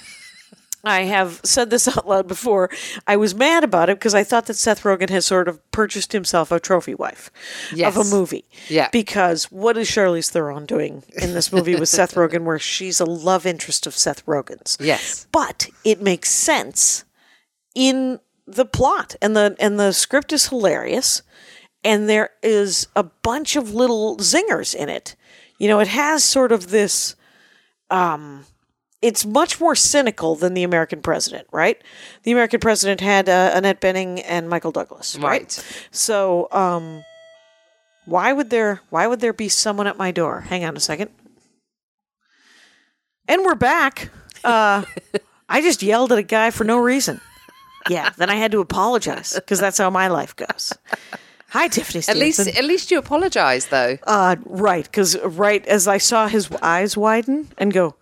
I have said this out loud before. I was mad about it because I thought that Seth Rogen has sort of purchased himself a trophy wife of a movie. Yeah. Because what is Charlize Theron doing in this movie with Seth Rogen where she's a love interest of Seth Rogen's? Yes. But it makes sense in the plot and the and the script is hilarious and there is a bunch of little zingers in it. You know, it has sort of this um it's much more cynical than the American president, right? The American president had uh, Annette Bening and Michael Douglas, right? Right. So, um, why would there why would there be someone at my door? Hang on a second. And we're back. Uh, I just yelled at a guy for no reason. Yeah, then I had to apologize because that's how my life goes. Hi, Tiffany. At least, at least you apologise though. Uh, right, because right as I saw his eyes widen and go,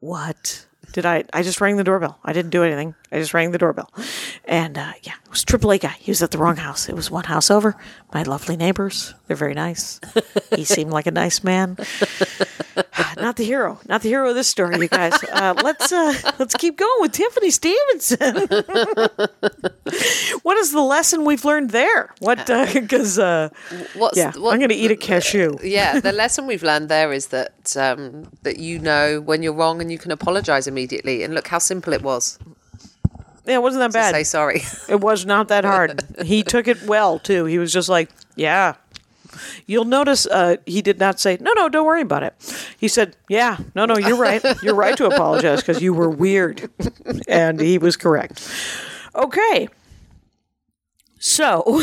what? Did I? I just rang the doorbell. I didn't do anything. I just rang the doorbell, and uh, yeah, it was Triple A guy. He was at the wrong house. It was one house over. My lovely neighbors. They're very nice. he seemed like a nice man. Not the hero. Not the hero of this story, you guys. Uh, let's uh, let's keep going with Tiffany Stevenson. what is the lesson we've learned there? What? Because uh, What's yeah, what- I'm going to eat a cashew. yeah, the lesson we've learned there is that um, that you know when you're wrong and you can apologise immediately. And look how simple it was Yeah, it wasn't that bad. say sorry. It was not that hard. he took it well too. He was just like, "Yeah." You'll notice uh, he did not say, "No, no, don't worry about it." He said, "Yeah, no, no, you're right. You're right to apologize because you were weird," and he was correct. Okay. So,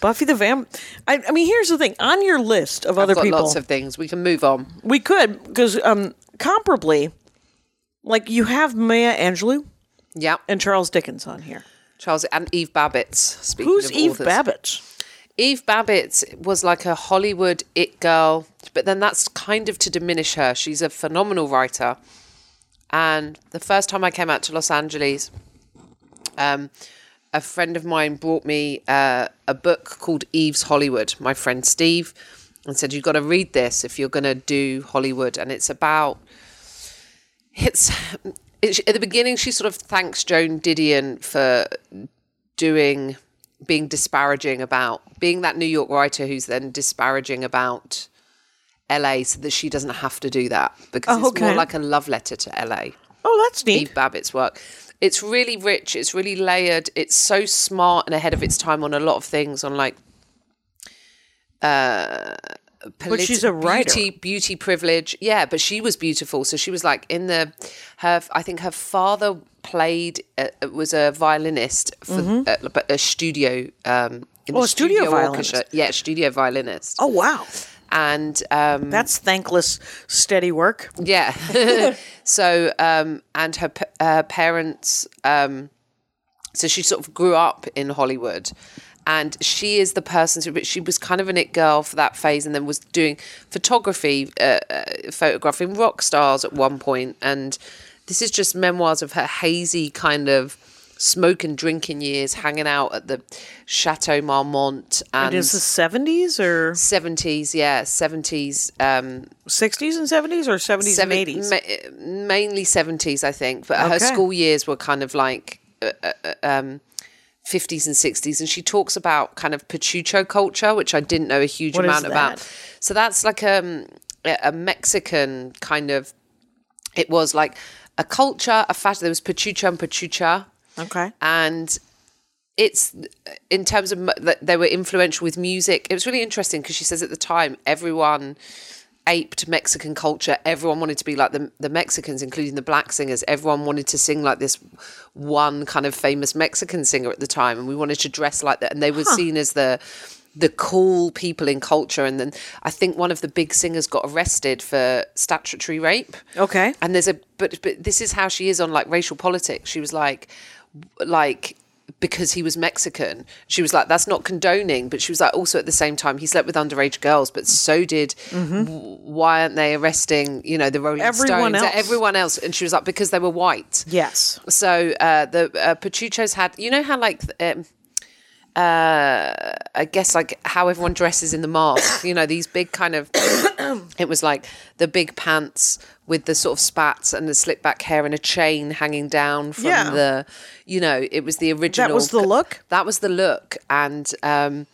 Buffy the Vamp. I, I mean, here's the thing. On your list of other I've got people, lots of things. We can move on. we could because um, comparably, like you have Maya Angelou Yeah, and Charles Dickens on here. Charles and Eve Babitz. Speaking Who's Eve authors. Babitz? Eve Babitz was like a Hollywood it girl, but then that's kind of to diminish her. She's a phenomenal writer. And the first time I came out to Los Angeles, um, a friend of mine brought me uh, a book called Eve's Hollywood, my friend Steve, and said, You've got to read this if you're going to do Hollywood. And it's about, it's, it's, at the beginning, she sort of thanks Joan Didion for doing being disparaging about being that New York writer who's then disparaging about LA so that she doesn't have to do that because Oh, it's more like a love letter to LA. Oh, that's neat. Babitz's work. It's really rich, it's really layered, it's so smart and ahead of its time on a lot of things on like uh But she's a writer. beauty beauty privilege yeah but she was beautiful so she was like in the her i think her father played, uh, was a violinist for uh, but a studio. Um, Oh, a studio violinist. orchestra. Yeah, studio violinist. Oh wow, And um, that's thankless, steady work. yeah. so, um, and her uh, parents, um, so she sort of grew up in Hollywood. And she is the person who, but she was kind of an it girl for that phase and then was doing photography, uh, uh, photographing rock stars at one. And this is just memoirs of her hazy kind of smoke and drinking years, hanging out at the Chateau Marmont and. It is the seventies or 70s, yeah, 70s, um, sixties and seventies or seventies and eighties. ma- mainly 70s, I think. But her school years were kind of like uh, uh, uh, um, 50s and 60s. And she talks about kind of pachucho culture, which I didn't know a huge What amount about. So that's like um, a Mexican kind of, it was like a culture, a fashion. There was pachucho and pachucha Okay. and it's in terms of that they were influential with music. It was really interesting because she says at the time everyone aped Mexican culture. Everyone wanted to be like the the Mexicans, including the black singers. Everyone wanted to sing like this one kind of famous Mexican singer at the time, and we wanted to dress like that. And they were seen as the the cool people in culture. And then I think one of the big singers got arrested for statutory rape. Okay. And there's a but but this is how she is on like racial politics. She was like like because he was Mexican. She was like, that's not condoning, but she was like, also at the same time, he slept with underage girls, but so did. w- Why aren't they arresting, you know, the Rolling Mm-hmm. Everyone Stones, else. everyone else? And she was like, because they were white. Yes. So uh, the uh, Pachuchos had, you know how like, um, uh, I guess like how everyone dresses in the mask, you know, these big kind of, it was like the big pants with the sort of spats and the slick back hair and a chain hanging down from Yeah. the, you know, it was the original. That was the look? That was the look. And, um,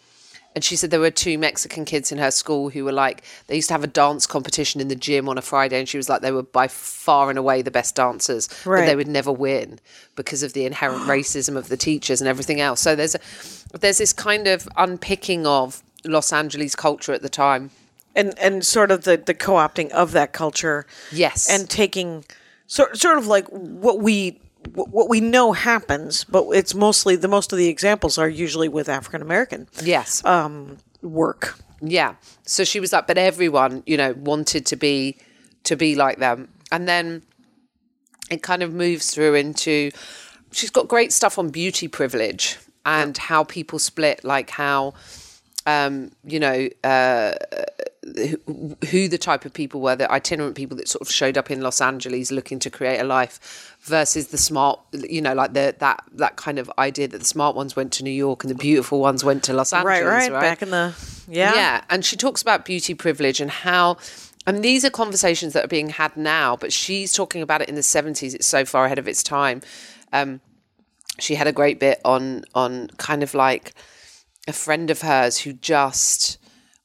and she said there were two Mexican kids in her school who were like, they used to have a dance competition in the gym on a Friday. And she was like, they were by far and away the best dancers, but they would never win because of the inherent racism of the teachers and everything else. So there's, a, there's this kind of unpicking of Los Angeles culture at the time. and and sort of the the co-opting of that culture Yes. and taking sort sort of like what we what what we know happens but it's mostly the most of the examples are usually with African American yes. Um, work Yeah. So she was like, but everyone, you know, wanted to be to be like them. And then it kind of moves through into she's got great stuff on beauty privilege and how people split, like how um, you know, uh, who, who the type of people were, the itinerant people that sort of showed up in Los Angeles looking to create a life versus the smart, you know, like the that that kind of idea that the smart ones went to New York and the beautiful ones went to Los Angeles, right, right back in the yeah yeah, and she talks about beauty privilege and how, and these are conversations that are being had now, but she's talking about it in the seventies. It's so far ahead of its time. Um, she had a great bit on on kind of like a friend of hers who just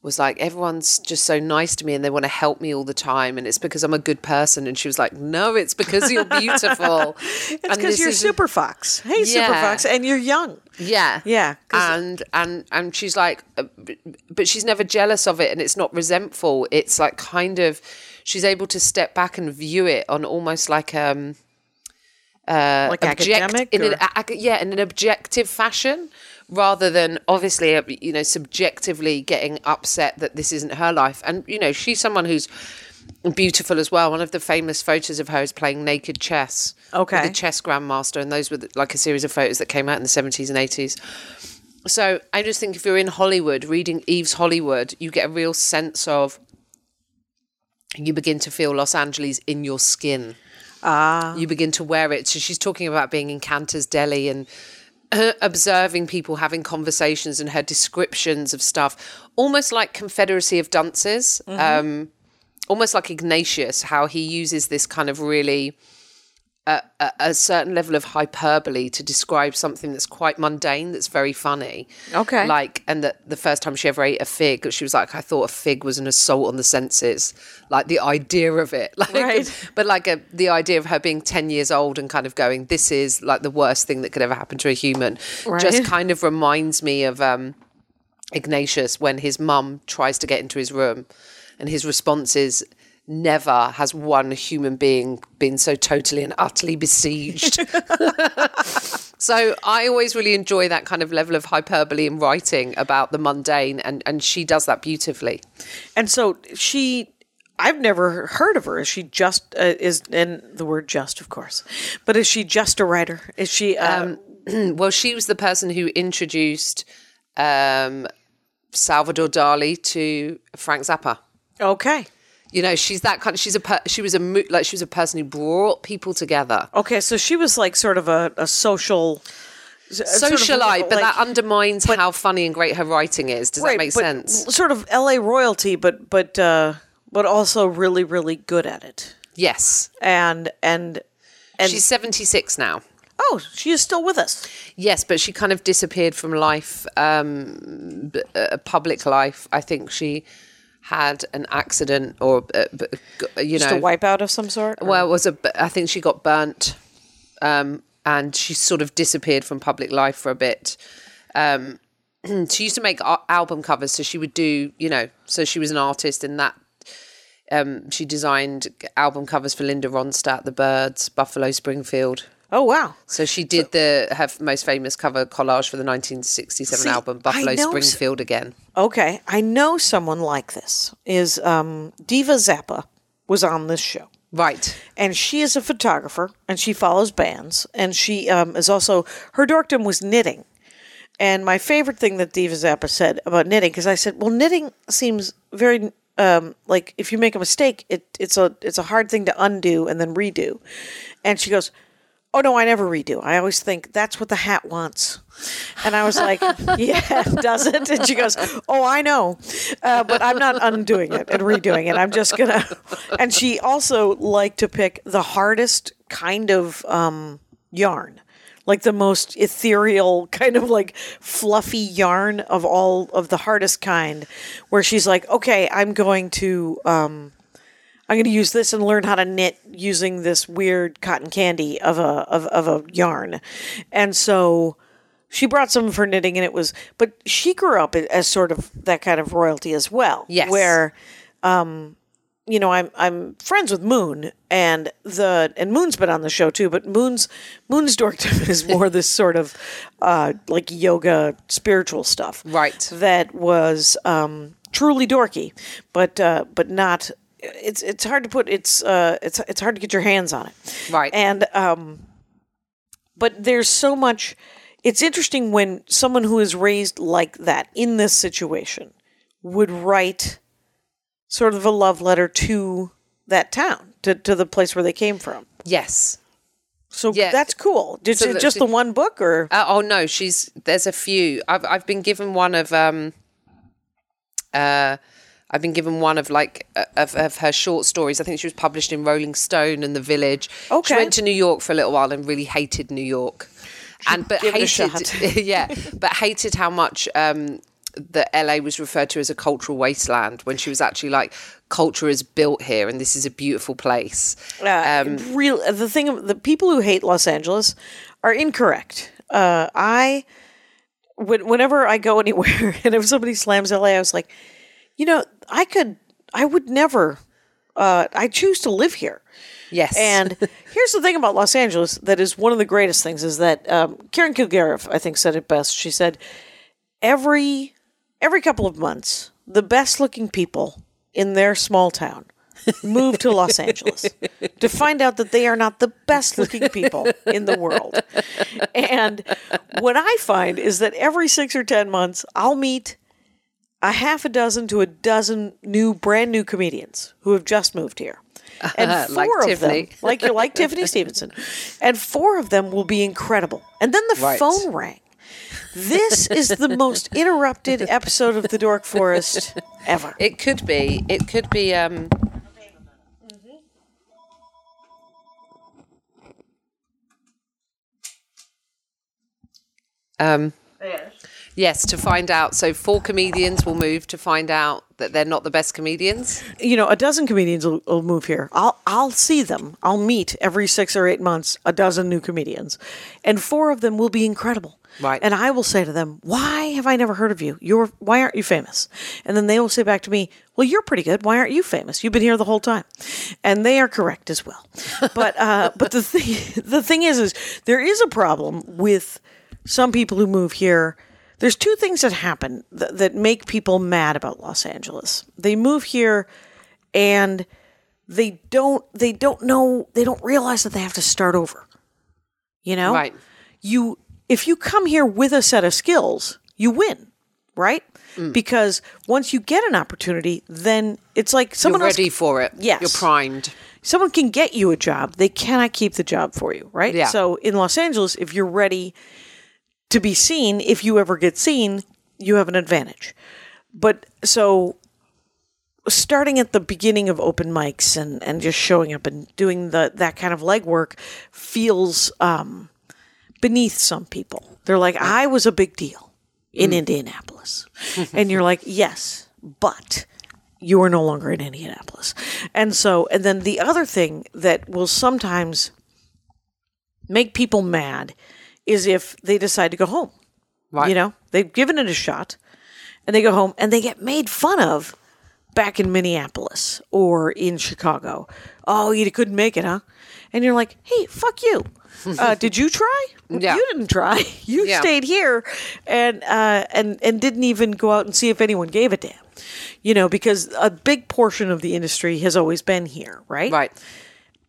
was like everyone's just so nice to me and they want to help me all the time and it's because I'm a good person. And she was like no it's because you're beautiful. It's because you're is- Super Fox. Hey Super Fox. And you're young. Yeah, Yeah. and and and she's like, uh, but she's never jealous of it, and it's not resentful. It's like kind of, she's able to step back and view it on almost like um like object academic in an or- a- yeah in an objective fashion rather than obviously uh, you know subjectively getting upset that this isn't her life and you know she's someone who's beautiful as well one of the famous photos of her is playing naked chess Okay. with the chess grandmaster and those were the- like a series of photos that came out in the 70s and 80s so i just think if you're in hollywood reading eve's hollywood you get a real sense of you begin to feel los angeles in your skin Ah. you begin to wear it. So she's talking about being in Canter's Deli and observing people having conversations and her descriptions of stuff, almost like Confederacy of Dunces, um, almost like Ignatius, how he uses this kind of really. A, a, certain level of hyperbole to describe something that's quite mundane, that's very funny. Okay. Like, and that the first time she ever ate a fig, she was like, I thought a fig was an assault on the senses. Like the idea of it. Like, Right. but like a, the idea of her being 10 years old and kind of going, this is like the worst thing that could ever happen to a human, Right. just kind of reminds me of um, Ignatius when his mum tries to get into his room and his response is, never has one human being been so totally and utterly besieged. so I always really enjoy that kind of level of hyperbole in writing about the mundane, and, and she does that beautifully. And so she, I've never heard of her. Is she just uh, is and the word just, of course, but is she just a writer? Is she? Um, Well, she was the person who introduced um, Salvador Dali to Frank Zappa. okay, You know, she's that kind of. She's a. Per, she was a mo- like. She was a person who brought people together. okay. So she was like sort of a, a social. sort of Socialite, but like- that undermines how funny and great her writing is. Does that make but sense? Sort of L.A. royalty, but but uh, but also really really good at it, Yes. and and and She's 76 now. oh, she is still with us. Yes, but she kind of disappeared from life, um, b- uh, public life. I think she had an accident or, uh, you Just know. a wipeout of some sort. or- Well, it was a. I think she got burnt, um, and she sort of disappeared from public life for a bit. Um, she used to make album covers, so she would do, you know, so she was an artist, and that um, she designed album covers for Linda Ronstadt, The Byrds, Buffalo Springfield. Oh wow. So she did the her most famous cover collage for the 1967 See, album Buffalo Springfield again. Okay, I know someone like this. Is um, Diva Zappa was on this show. Right. and she is a photographer and she follows bands and she um, is also her dorkdom was knitting and my favorite thing that diva zappa said about knitting because i said well knitting seems very um, like if you make a mistake it, it's a it's a hard thing to undo and then redo and she goes oh no i never redo. I always think that's what the hat wants. And i was like yeah does it? And she goes oh i know uh, but i'm not undoing it and redoing it. I'm just gonna and she also liked to pick the hardest kind of um, yarn like the most ethereal kind of like fluffy yarn of all of the hardest kind where she's like okay i'm going to um, I'm going to use this and learn how to knit using this weird cotton candy of a of, of a yarn, and so she brought some of her knitting, and it was. But she grew up as sort of that kind of royalty as well. Yes. where, um, you know, I'm I'm friends with Moon, and the and Moon's been on the show too, but Moon's Moon's dorkdom is more this sort of uh, like yoga spiritual stuff, Right. That was um, truly dorky, but uh, but not. It's it's hard to put. It's uh it's it's hard to get your hands on it, Right. And um, but there's so much. It's interesting when someone who is raised like that in this situation would write sort of a love letter to that town, to, to the place where they came from. Yes. So Yeah. that's cool. Did So just the one book or? Uh, oh no, she's there's a few. I've I've been given one of um uh I've been given one of like uh, of, of her short stories. I think she was published in Rolling Stone and The Village. Okay. She went to New York for a little while and really hated New York. And but give it a hated yeah, but hated how much um that LA was referred to as a cultural wasteland when she was actually like culture is built here and this is a beautiful place. Uh, real the thing the people who hate Los Angeles are incorrect. Uh, I when, whenever I go anywhere and if somebody slams LA, I was like, you know, I could, I would never. Uh, I choose to live here. Yes. And here's the thing about Los Angeles that is one of the greatest things is that um, Karen Kilgariff, I think, said it best. She said, every every couple of months, the best looking people in their small town move to Los Angeles to find out that they are not the best looking people in the world. And what I find is that every six or 10 months, I'll meet a half a dozen to a dozen new, brand new comedians who have just moved here. And four Like of Tiffany. them, like you're like Tiffany Stevenson, and four of them will be incredible. And then the Right. phone rang. This is the most interrupted episode of the Dork Forest ever. It could be. It could be. Um, um, yes, to find out. So four comedians will move to find out that they're not the best comedians. you know, a dozen comedians will, will move here. I'll I'll see them. I'll meet every six or eight months a dozen new comedians, and four of them will be incredible. Right. And I will say to them, "Why have I never heard of you? You're why aren't you famous?" And then they will say back to me, "Well, you're pretty good. Why aren't you famous? You've been here the whole time." And they are correct as well. But uh, but the thing the thing is, is there is a problem with some people who move here. There's two things that happen th- that make people mad about Los Angeles. They move here and they don't they don't know they don't realize that they have to start over. You know? Right. You if you come here with a set of skills, you win, right? Mm. Because once you get an opportunity, then it's like someone You're else ready for it. Yes. You're primed. someone can get you a job. They cannot keep the job for you, right? Yeah. So in Los Angeles, if you're ready to be seen, if you ever get seen, you have an advantage. But so starting at the beginning of open mics and, and just showing up and doing the that kind of legwork feels um, beneath some people. They're like, I was a big deal in Indianapolis. and you're like, yes, but you are no longer in Indianapolis. And so, and then the other thing that will sometimes make people mad is if they decide to go home. Right. You know, they've given it a shot and they go home and they get made fun of back in Minneapolis or in Chicago. Oh, you couldn't make it, huh? And you're like, hey, fuck you. Uh, did you try? Yeah. You didn't try. You Yeah. stayed here and uh, and and didn't even go out and see if anyone gave a damn. You know, because a big portion of the industry has always been here, right? Right.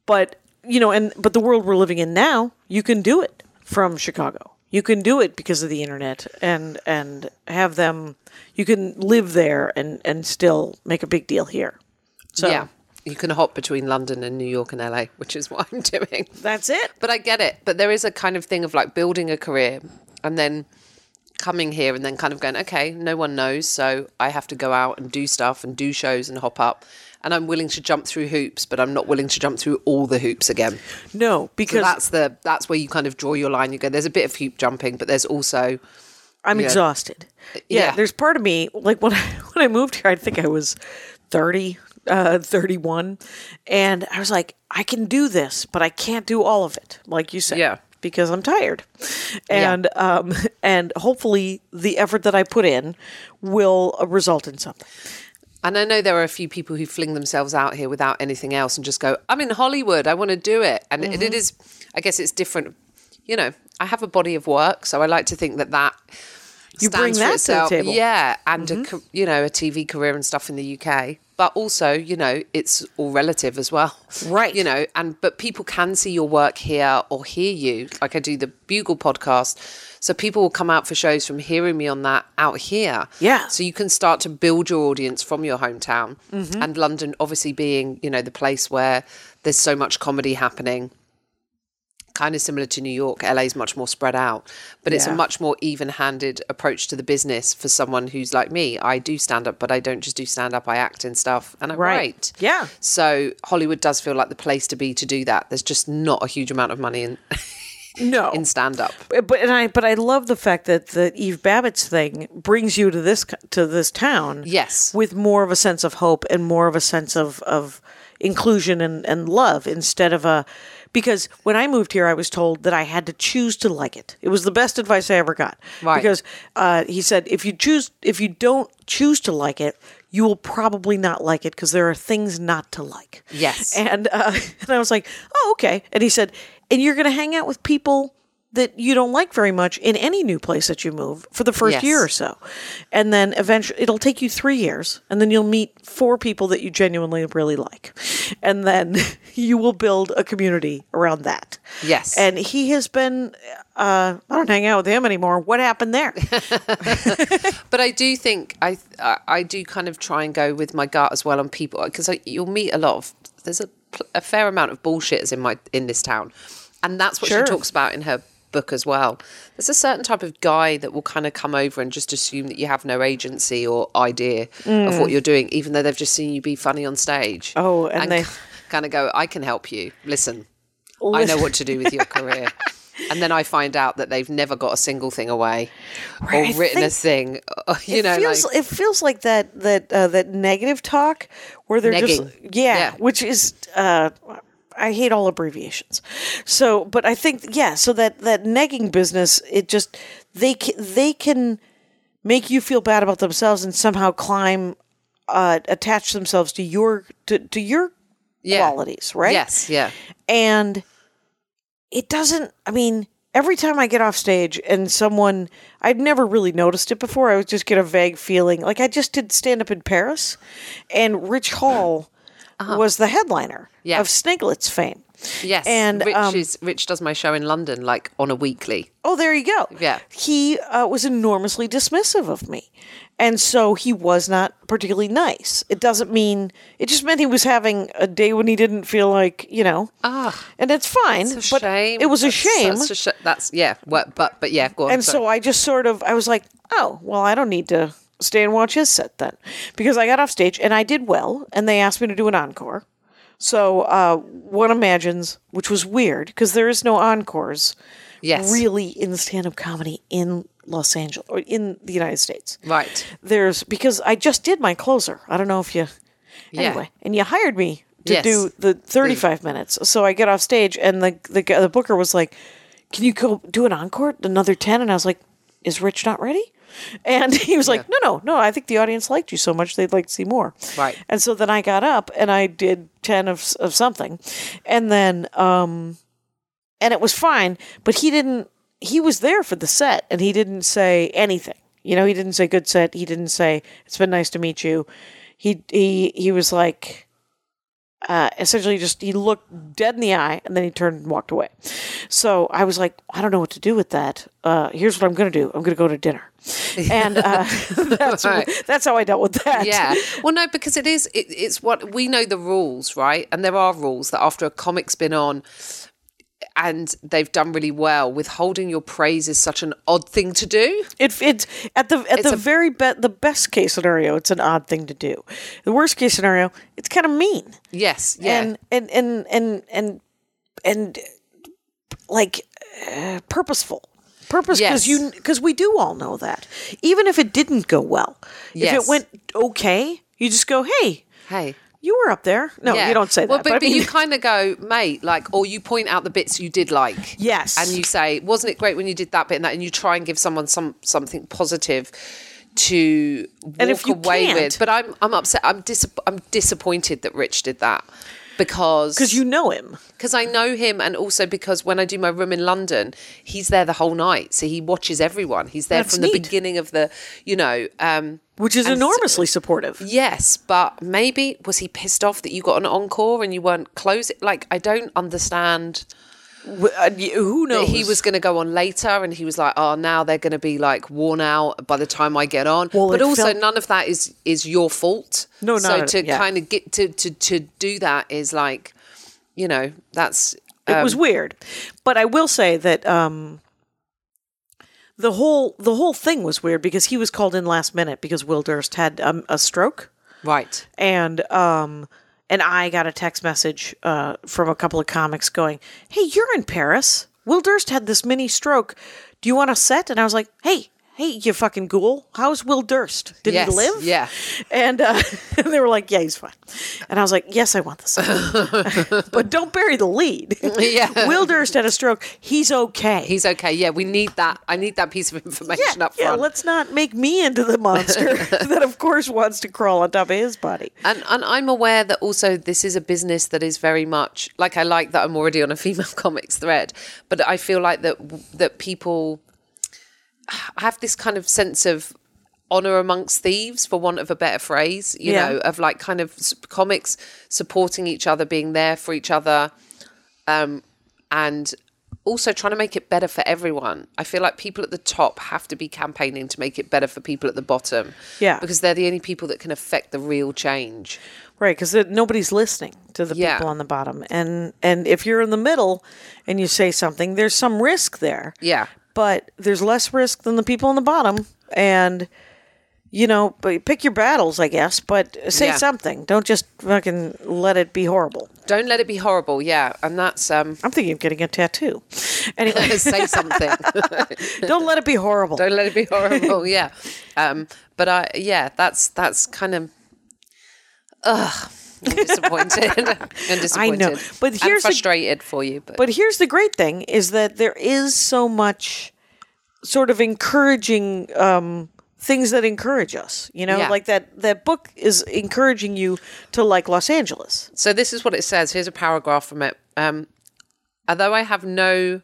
but you know and but the world we're living in now you can do it from chicago you can do it because of the internet and and have them you can live there and and still make a big deal here so Yeah. You can hop between London and New York and LA, which is what I'm doing. that's it But I get it. But there is a kind of thing of like building a career and then coming here and then kind of going, okay, no one knows. So I have to go out and do stuff and do shows and hop up. And I'm willing to jump through hoops, but I'm not willing to jump through all the hoops again. no So because that's the that's where you kind of draw your line. You go, there's a bit of hoop jumping, but there's also i'm yeah. exhausted yeah, Yeah. there's part of me like when I, when i moved here i think i was 30 uh 31 and i was like i can do this but i can't do all of it like you said Yeah. because i'm tired and um and hopefully the effort that i put in will uh, result in something And I know there are a few people who fling themselves out here without anything else and just go, I'm in Hollywood, I want to do it. And Mm-hmm. it is, I guess it's different. You know, I have a body of work, so I like to think that that You bring stands for that to the itself. table. Mm-hmm. Yeah, and a, you know, a TV career and stuff in the UK. But also, you know, it's all relative as well. Right. You know, and but people can see your work here or hear you. Like I do the Bugle podcast. So people will come out for shows from hearing me on that out here. Yeah. So you can start to build your audience from your hometown. Mm-hmm. And London obviously being, you know, the place where there's so much comedy happening. Kind of similar to New York, LA is much more spread out, but it's a much more even-handed approach to the business for someone who's like me. I do stand up, but I don't just do stand up. I act in stuff and I Right. write. Yeah. So Hollywood does feel like the place to be to do that. There's just not a huge amount of money in no in stand up. but and I but I love the fact that the Eve Babitz's thing brings you to this to this town. Yes. with more of a sense of hope and more of a sense of of inclusion and and love instead of a because when I moved here, I was told that I had to choose to like it. It was the best advice I ever got. Right. Because uh, he said if you choose if you don't choose to like it, you will probably not like it because there are things not to like. Yes. And uh, and I was like, oh okay. And he said, and you're going to hang out with people that you don't like very much in any new place that you move for the first Yes. year or so. And then eventually it'll take you 3 years and then you'll meet four people that you genuinely really like. And then you will build a community around that. Yes. And he has been uh, I don't hang out with him anymore. What happened there? But I do think I I do kind of try and go with my gut as well on people because you'll meet a lot of there's a, a fair amount of bullshitters in my in this town, and that's what Sure. she talks about in her book as well. There's a certain type of guy that will kind of come over and just assume that you have no agency or idea of what you're doing, even though they've just seen you be funny on stage. Mm. Oh, and they- kind of go, I can help you. Listen, I know what to do with your career. And then I find out that they've never got a single thing away Right, or written a thing. You know, it feels like, it feels like that that uh, that negative talk where they're just yeah, Yeah. which is uh, I hate all abbreviations. So, but I think yeah. So that that negging business, it just they ca- they can make you feel bad about themselves and somehow climb, uh, attach themselves to your to to your Yeah. qualities, right? Yes, yeah. and it doesn't i mean every time i get off stage and someone i'd never really noticed it before i would just get a vague feeling like i just did stand up in paris and rich hall was the headliner Uh-huh. Yeah. of sniglets fame Yes. And, Rich um, is Rich does my show in London like on a weekly. oh there you go Yeah. he uh, was enormously dismissive of me and so he was not particularly nice it doesn't mean it just meant he was having a day when he didn't feel like you know Ah, and it's fine it's a but shame. it was a That's shame such a sh- that's yeah. What? But but yeah. Go on. and sorry. so I just sort of I was like, oh well, I don't need to stay and watch his set then, because I got off stage and I did well, and they asked me to do an encore. So uh, one imagines, which was weird because there is no encores yes. really in stand-up comedy in Los Angeles or in the United States. Right. There's because I just did my closer. I don't know if you Yeah. anyway, and you hired me to Yes. do the 35 minutes. So I get off stage and the the the booker was like, "Can you go do an encore, another 10?" And I was like, "Is Rich not ready?" And he was like, "No, no, no. I think the audience liked you so much they'd like to see more." Right. And so then I got up and I did 10 of of something. And then um and it was fine, but he didn't he was there for the set and he didn't say anything. You know, he didn't say good set, he didn't say it's been nice to meet you. He he he was like uh, essentially just he looked dead in the eye and then he turned and walked away. So I was like, I don't know what to do with that. Uh, here's what I'm going to do. I'm going to go to dinner, and uh, that's Right. that's how I dealt with that. Yeah. Well, no, because it is. It, it's what we know the rules, right? And there are rules that after a comic's been on and they've done really well, withholding your praise is such an odd thing to do. It it's at the at It's the a- very be- the best case scenario, it's an odd thing to do. The worst case scenario, it's kind of mean. Yes. Yeah. And and and and and and like uh, purposeful. Purpose because Yes. you because we do all know that. Even if it didn't go well, if it went okay, you just go, "Hey, hey. You were up there." No, Yeah. you don't say well, that. But, I but mean, you kind of go, mate, like, or you point out the bits you did like. Yes. And you say, wasn't it great when you did that bit and that? And you try and give someone some something positive to walk And if you away with. But I'm I'm upset. I'm dis- I'm disappointed that Rich did that because because you know him. because I know him, and also because when I do my room in London, he's there the whole night, so he watches everyone. He's there That's from the beginning of the, you know, um, Which is so- enormously supportive. yes. But maybe was he pissed off that you got an encore and you weren't closing? Like I don't understand. Uh, Who knows? He was going to go on later, and he was like, "Oh, now they're going to be like worn out by the time I get on." Well, but also, felt- none of that is is your fault. No, So to yeah. kind of get to to to do that is like, you know, that's it was um, weird but i will say that um the whole the whole thing was weird because he was called in last minute because will durst had um, a stroke right. and um and i got a text message uh from a couple of comics going hey you're in paris. Will durst had this mini stroke. Do you want a set? And i was like hey hey you fucking ghoul how's will durst did Yes, he live yeah. and, uh, and they were like yeah he's fine and i was like yes i want this but don't bury the lead Yeah. will durst had a stroke he's okay He's okay. Yeah, we need that. I need that piece of information yeah, up front. yeah, let's not make me into the monster that, of course, wants to crawl on top of his body. and and I'm aware that also this is a business that is very much like I like that I'm already on a female comics thread, but I feel like that that people have this kind of sense of honor amongst thieves for want of a better phrase you Yeah. know of like kind of comics supporting each other being there for each other um and also trying to make it better for everyone i feel like people at the top have to be campaigning to make it better for people at the bottom Yeah. because they're the only people that can affect the real change Right, because nobody's listening to the Yeah. people on the bottom, and and if you're in the middle and you say something, there's some risk there. Yeah. But there's less risk than the people on the bottom, and you know, but pick your battles, I guess. But say Yeah. something. Don't just fucking let it be horrible. don't let it be horrible yeah and that's um I'm thinking of getting a tattoo. Anyway, say something don't let it be horrible. don't let it be horrible yeah um but i yeah that's that's kind of ugh I'm disappointed. I'm disappointed. I know, but I'm here's the- frustrated for you. But, But here's the great thing is that there is so much sort of encouraging um, things that encourage us. You know, Yeah. like that that book is encouraging you to like Los Angeles. So this is what it says. Here's a paragraph from it. Um, although I have no,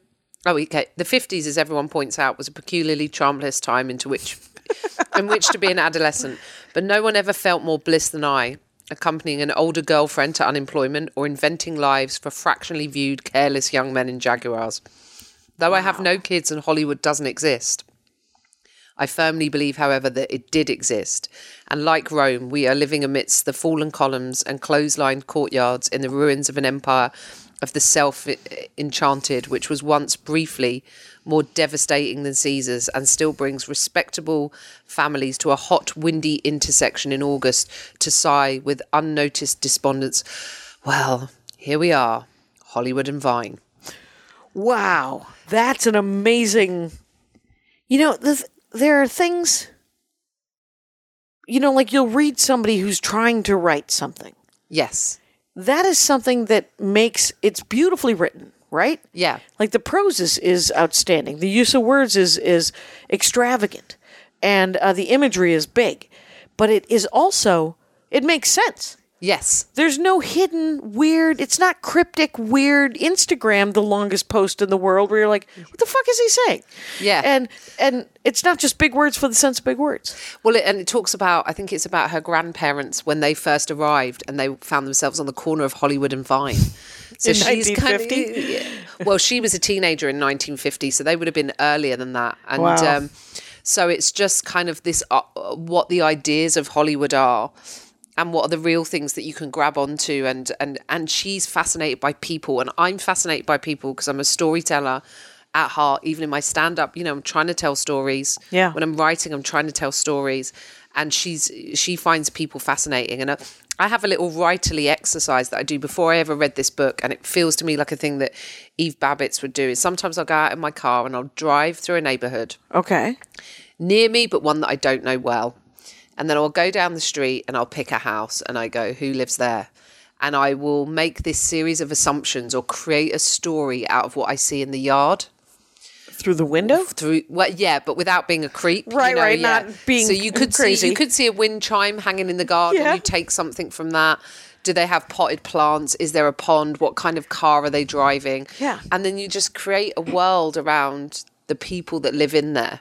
oh, okay. The fifties, as everyone points out, was a peculiarly charmless time into which, in which to be an adolescent. But no one ever felt more bliss than I, accompanying an older girlfriend to unemployment or inventing lives for fractionally viewed, careless young men in Jaguars. Though I have no kids and Hollywood doesn't exist. I firmly believe, however, that it did exist. And like Rome, we are living amidst the fallen columns and clotheslined courtyards in the ruins of an empire of the self eh, enchanted, which was once briefly more devastating than Caesar's and still brings respectable families to a hot, windy intersection in August to sigh with unnoticed despondence. Well, here we are, Hollywood and Vine. Wow, that's an amazing. You know, the, there are things. You know, like you'll read somebody who's trying to write something. Yes. That is something that makes it's beautifully written, right? Yeah. Like the prose is, is outstanding. The use of words is is extravagant, and uh, the imagery is big, but it is also it makes sense. Yes. There's no hidden weird. It's not cryptic weird Instagram, the longest post in the world, where you're like, what the fuck is he saying? Yeah. and and it's not just big words for the sense of big words. Well, it, and it talks about, I think it's about her grandparents when they first arrived and they found themselves on the corner of Hollywood and Vine. So In kind of, well, she was a teenager in 1950, so they would have been earlier than that. And Wow. um, so it's just kind of this uh, what the ideas of Hollywood are. And what are the real things that you can grab onto? And and and she's fascinated by people, and I'm fascinated by people because I'm a storyteller at heart. Even in my stand up, you know, I'm trying to tell stories. Yeah. When I'm writing, I'm trying to tell stories, and she's she finds people fascinating. And uh, I have a little writerly exercise that I do before I ever read this book, and it feels to me like a thing that Eve Babitz would do. Is sometimes I'll go out in my car and I'll drive through a neighborhood Okay. near me, but one that I don't know well. And then I'll go down the street and I'll pick a house and I go, who lives there? And I will make this series of assumptions or create a story out of what I see in the yard Through the window. through well yeah but without being a creep you Right, know, right, yeah. not being so you could crazy. see you could see a wind chime hanging in the garden Yeah. you take something from that do they have potted plants is there a pond what kind of car are they driving Yeah. and then you just create a world around the people that live in there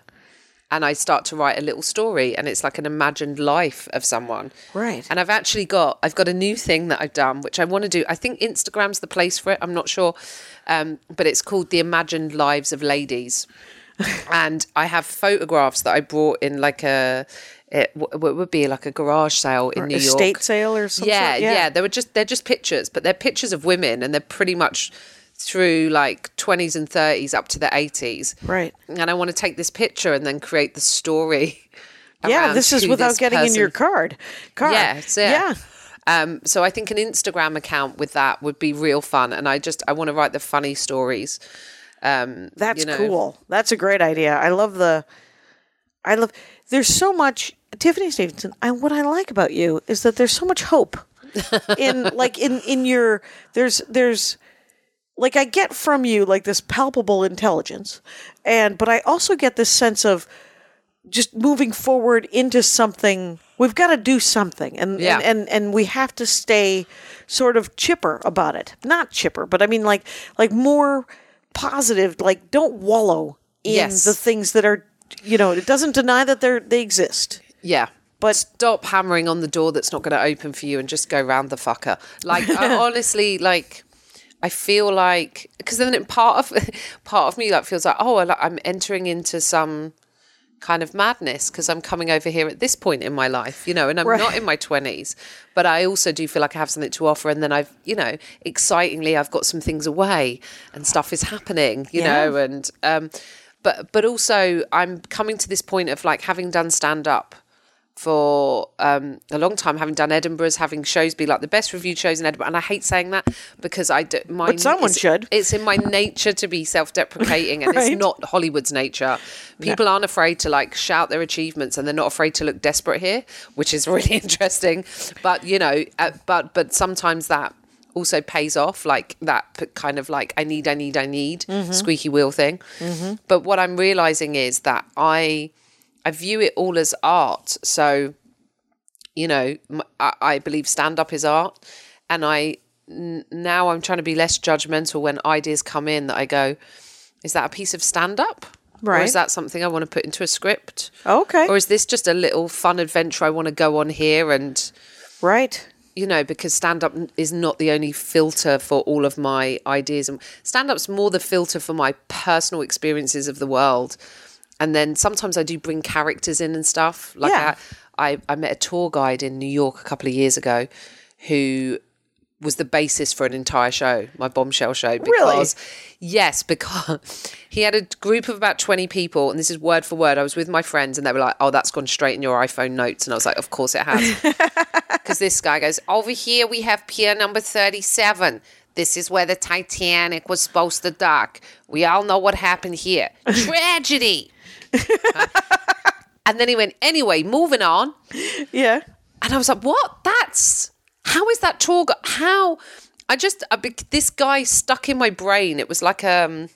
and I start to write a little story and it's like an imagined life of someone. Right. And I've actually got I've got a new thing that I've done which I want to do. I think Instagram's the place for it. I'm not sure. Um, but it's called The Imagined Lives of Ladies. and I have photographs that I brought in like a it, what would be like a garage sale in New York. Estate sale or something. Yeah, yeah, They were just they're just pictures, but they're pictures of women, and they're pretty much through like twenties and thirties up to the eighties. Right. And I want to take this picture and then create the story. Yeah, this is without this getting in your card. Card. Yeah. Yeah. Um, so I think an Instagram account with that would be real fun, and I just I want to write the funny stories. Um, That's you know. cool. That's a great idea. I love the. I love. There's so much Tiffany Stevenson. I what I like about you is that there's so much hope in like in in your there's there's like I get from you like this palpable intelligence, and but I also get this sense of just moving forward into something. We've got to do something, and Yeah. and, and and we have to stay sort of chipper about it. Not chipper, but I mean like like more positive. Like don't wallow in Yes. the things that are you know. It doesn't deny that they're they exist. Yeah. But- stop hammering on the door that's not going to open for you and just go round the fucker. Like honestly, like I feel like because then part of part of me like feels like oh I'm entering into some kind of madness because I'm coming over here at this point in my life, you know, and I'm Right. not in my 20s, but I also do feel like I have something to offer. And then I've, you know, excitingly, I've got some things away and stuff is happening, you Yeah. know, and, um, but, but also I'm coming to this point of like having done stand up for um, a long time, having done Edinburgh's, having shows be like the best reviewed shows in Edinburgh. And I hate saying that because I do. My, But someone it's- should. It's in my nature to be self-deprecating, and Right. it's not Hollywood's nature. People aren't afraid to like shout their achievements, and they're not afraid to look desperate here, which is really interesting. But you know, uh, but but sometimes that also pays off, like that kind of like I need, I need, I need Mm-hmm. squeaky wheel thing. But what I'm realizing is that I I view it all as art. So you know, I believe stand up is art, and I n- now I'm trying to be less judgmental when ideas come in. That I go, is that a piece of stand up, or Right. is that something I want to put into a script, Okay. or is this just a little fun adventure I want to go on here and right. you know, because stand up is not the only filter for all of my ideas. And stand up's more the filter for my personal experiences of the world. And then sometimes I do bring characters in and stuff. Like Yeah. I, I, I met a tour guide in New York a couple of years ago who was the basis for an entire show, my bombshell show. Because yes, because he had a group of about 20 people, and this is word for word. I was with my friends and they were like, Oh, that's gone straight in your iPhone notes. And I was like, Of course it has because this guy goes over here we have pier number 37 this is where the titanic was supposed to dock we all know what happened here tragedy and then he went anyway moving on Yeah. and i was like what that's how is that tour gu- how i just I, this guy stuck in my brain it was like um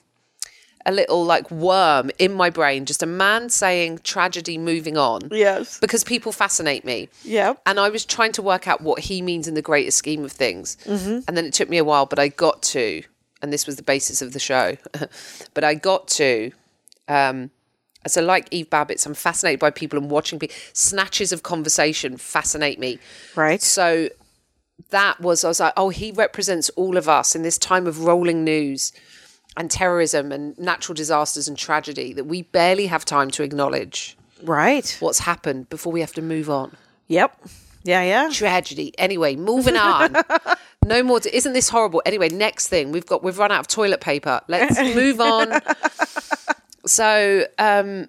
a little like worm in my brain just a man saying tragedy moving on Yes. because people fascinate me Yeah. and I was trying to work out what he means in the greater scheme of things. And then it took me a while, but I got to, and this was the basis of the show, but I got to. Um, so, like Eve Babitz, I'm fascinated by people and watching people. Snatches of conversation fascinate me. Right. So that was, I was like, oh, he represents all of us in this time of rolling news and terrorism and natural disasters and tragedy that we barely have time to acknowledge Right. what's happened before we have to move on Yep. Yeah. Yeah. tragedy. Anyway, moving on. no more. To, isn't this horrible? Anyway, next thing we've got. We've run out of toilet paper. Let's move on. So, um,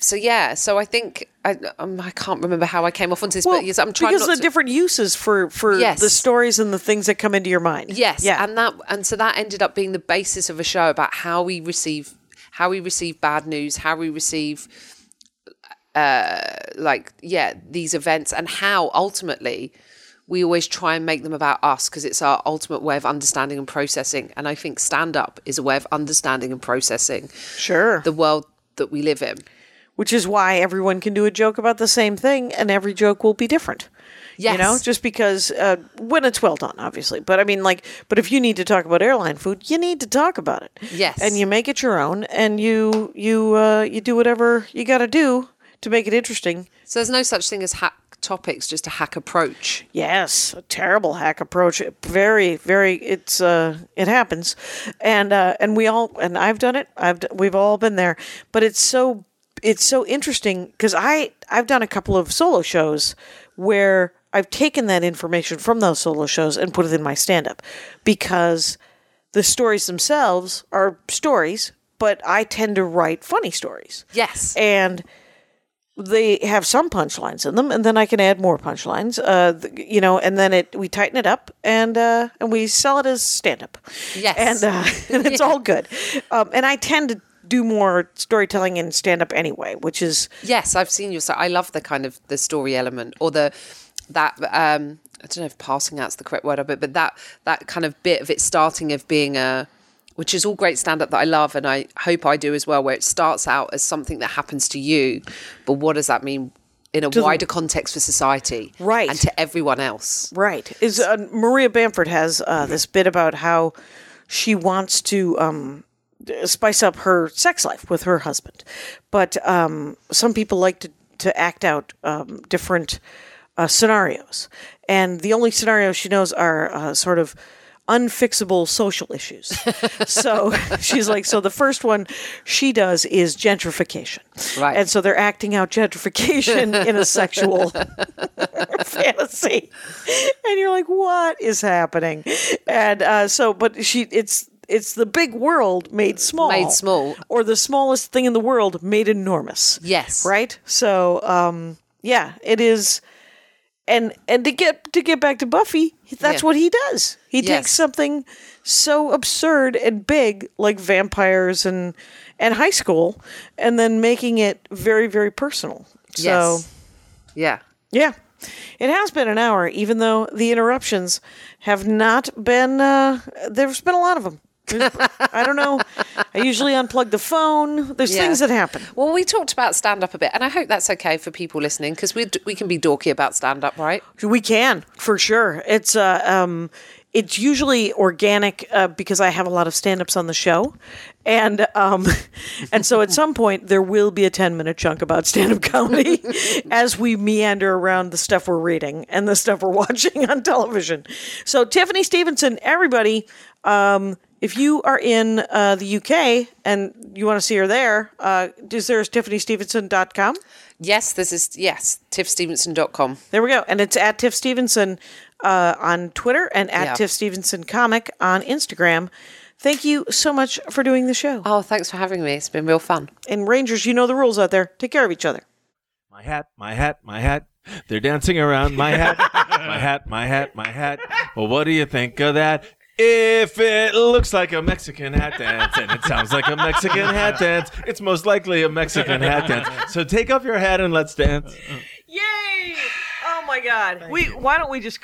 so yeah. So I think I, um, I can't remember how I came off onto this, but yes, I'm trying because the to. different uses for for Yes. the stories and the things that come into your mind. Yes, Yeah. and that and so that ended up being the basis of a show about how we receive how we receive bad news, how we receive uh like yeah, these events and how ultimately we always try and make them about us because it's our ultimate way of understanding and processing. And I think stand up is a way of understanding and processing sure. the world that we live in. Which is why everyone can do a joke about the same thing, and every joke will be different. Yes. You know, just because uh, when it's well done, obviously. But I mean, like, but if you need to talk about airline food, you need to talk about it. Yes. and you make it your own, and you you uh, you do whatever you got to do to make it interesting. So there's no such thing as hack topics, just a hack approach. Yes, a terrible hack approach. Very, very. It's uh, it happens, and uh, and we all and I've done it. I've we've all been there. But it's so it's so interesting because I I've done a couple of solo shows where I've taken that information from those solo shows and put it in my stand up because the stories themselves are stories, but I tend to write funny stories Yes. and they have some punchlines in them, and then I can add more punchlines. Uh, you know, and then it we tighten it up, and uh, and we sell it as stand up. Yes. and, uh, and it's all good. Um, and I tend to do more storytelling in stand up anyway, which is Yes, I've seen you. So I love the kind of the story element or the that um I don't know if passing out's the correct word of it, but that that kind of bit of it starting of being a which is all great stand up that I love and I hope I do as well, where it starts out as something that happens to you, but what does that mean in a wider context for society, Right. and to everyone else? Right. Is uh, Maria Bamford has uh, this bit about how she wants to um, spice up her sex life with her husband, but um, some people like to to act out um, different uh, scenarios, and the only scenarios she knows are uh, sort of unfixable social issues. so she's like, so the first one she does is gentrification, Right. And so they're acting out gentrification in a sexual fantasy and you're like what is happening and uh, so but she it's it's the big world made small Made small. or the smallest thing in the world made enormous Yes. right so um yeah, it is. And and to get to get back to Buffy, that's Yeah. what he does. He Yes. takes something so absurd and big like vampires and and high school, and then making it very very personal. So Yes. Yeah. yeah, it has been an hour, even though the interruptions have not been. Uh, there's been a lot of them. I don't know. I usually unplug the phone. There's Yeah. things that happen. Well, we talked about stand up a bit, and I hope that's okay for people listening because we we can be dorky about stand up, right? We can for sure. It's uh, um, it's usually organic uh, because I have a lot of stand-ups on the show, and um, and so at some point there will be a ten-minute chunk about stand-up comedy as we meander around the stuff we're reading and the stuff we're watching on television. So Tiffany Stevenson, everybody. Um, if you are in uh, the UK and you want to see her there, uh, is there tiffanystevenson.com? Yes, this is yes, tiffstevenson.com. There we go. And it's at Tiff Stevenson uh, on Twitter and at Yeah. Tiff Stevenson Comic on Instagram. Thank you so much for doing the show. Oh, thanks for having me. It's been real fun. And Rangers, you know the rules out there. Take care of each other. My hat, my hat, my hat. They're dancing around my hat, my hat, my hat, my hat. Well, what do you think of that? If it looks like a Mexican hat dance and it sounds like a Mexican hat dance, it's most likely a Mexican hat dance. So take off your hat and let's dance. Yay! Oh my God. We why don't we just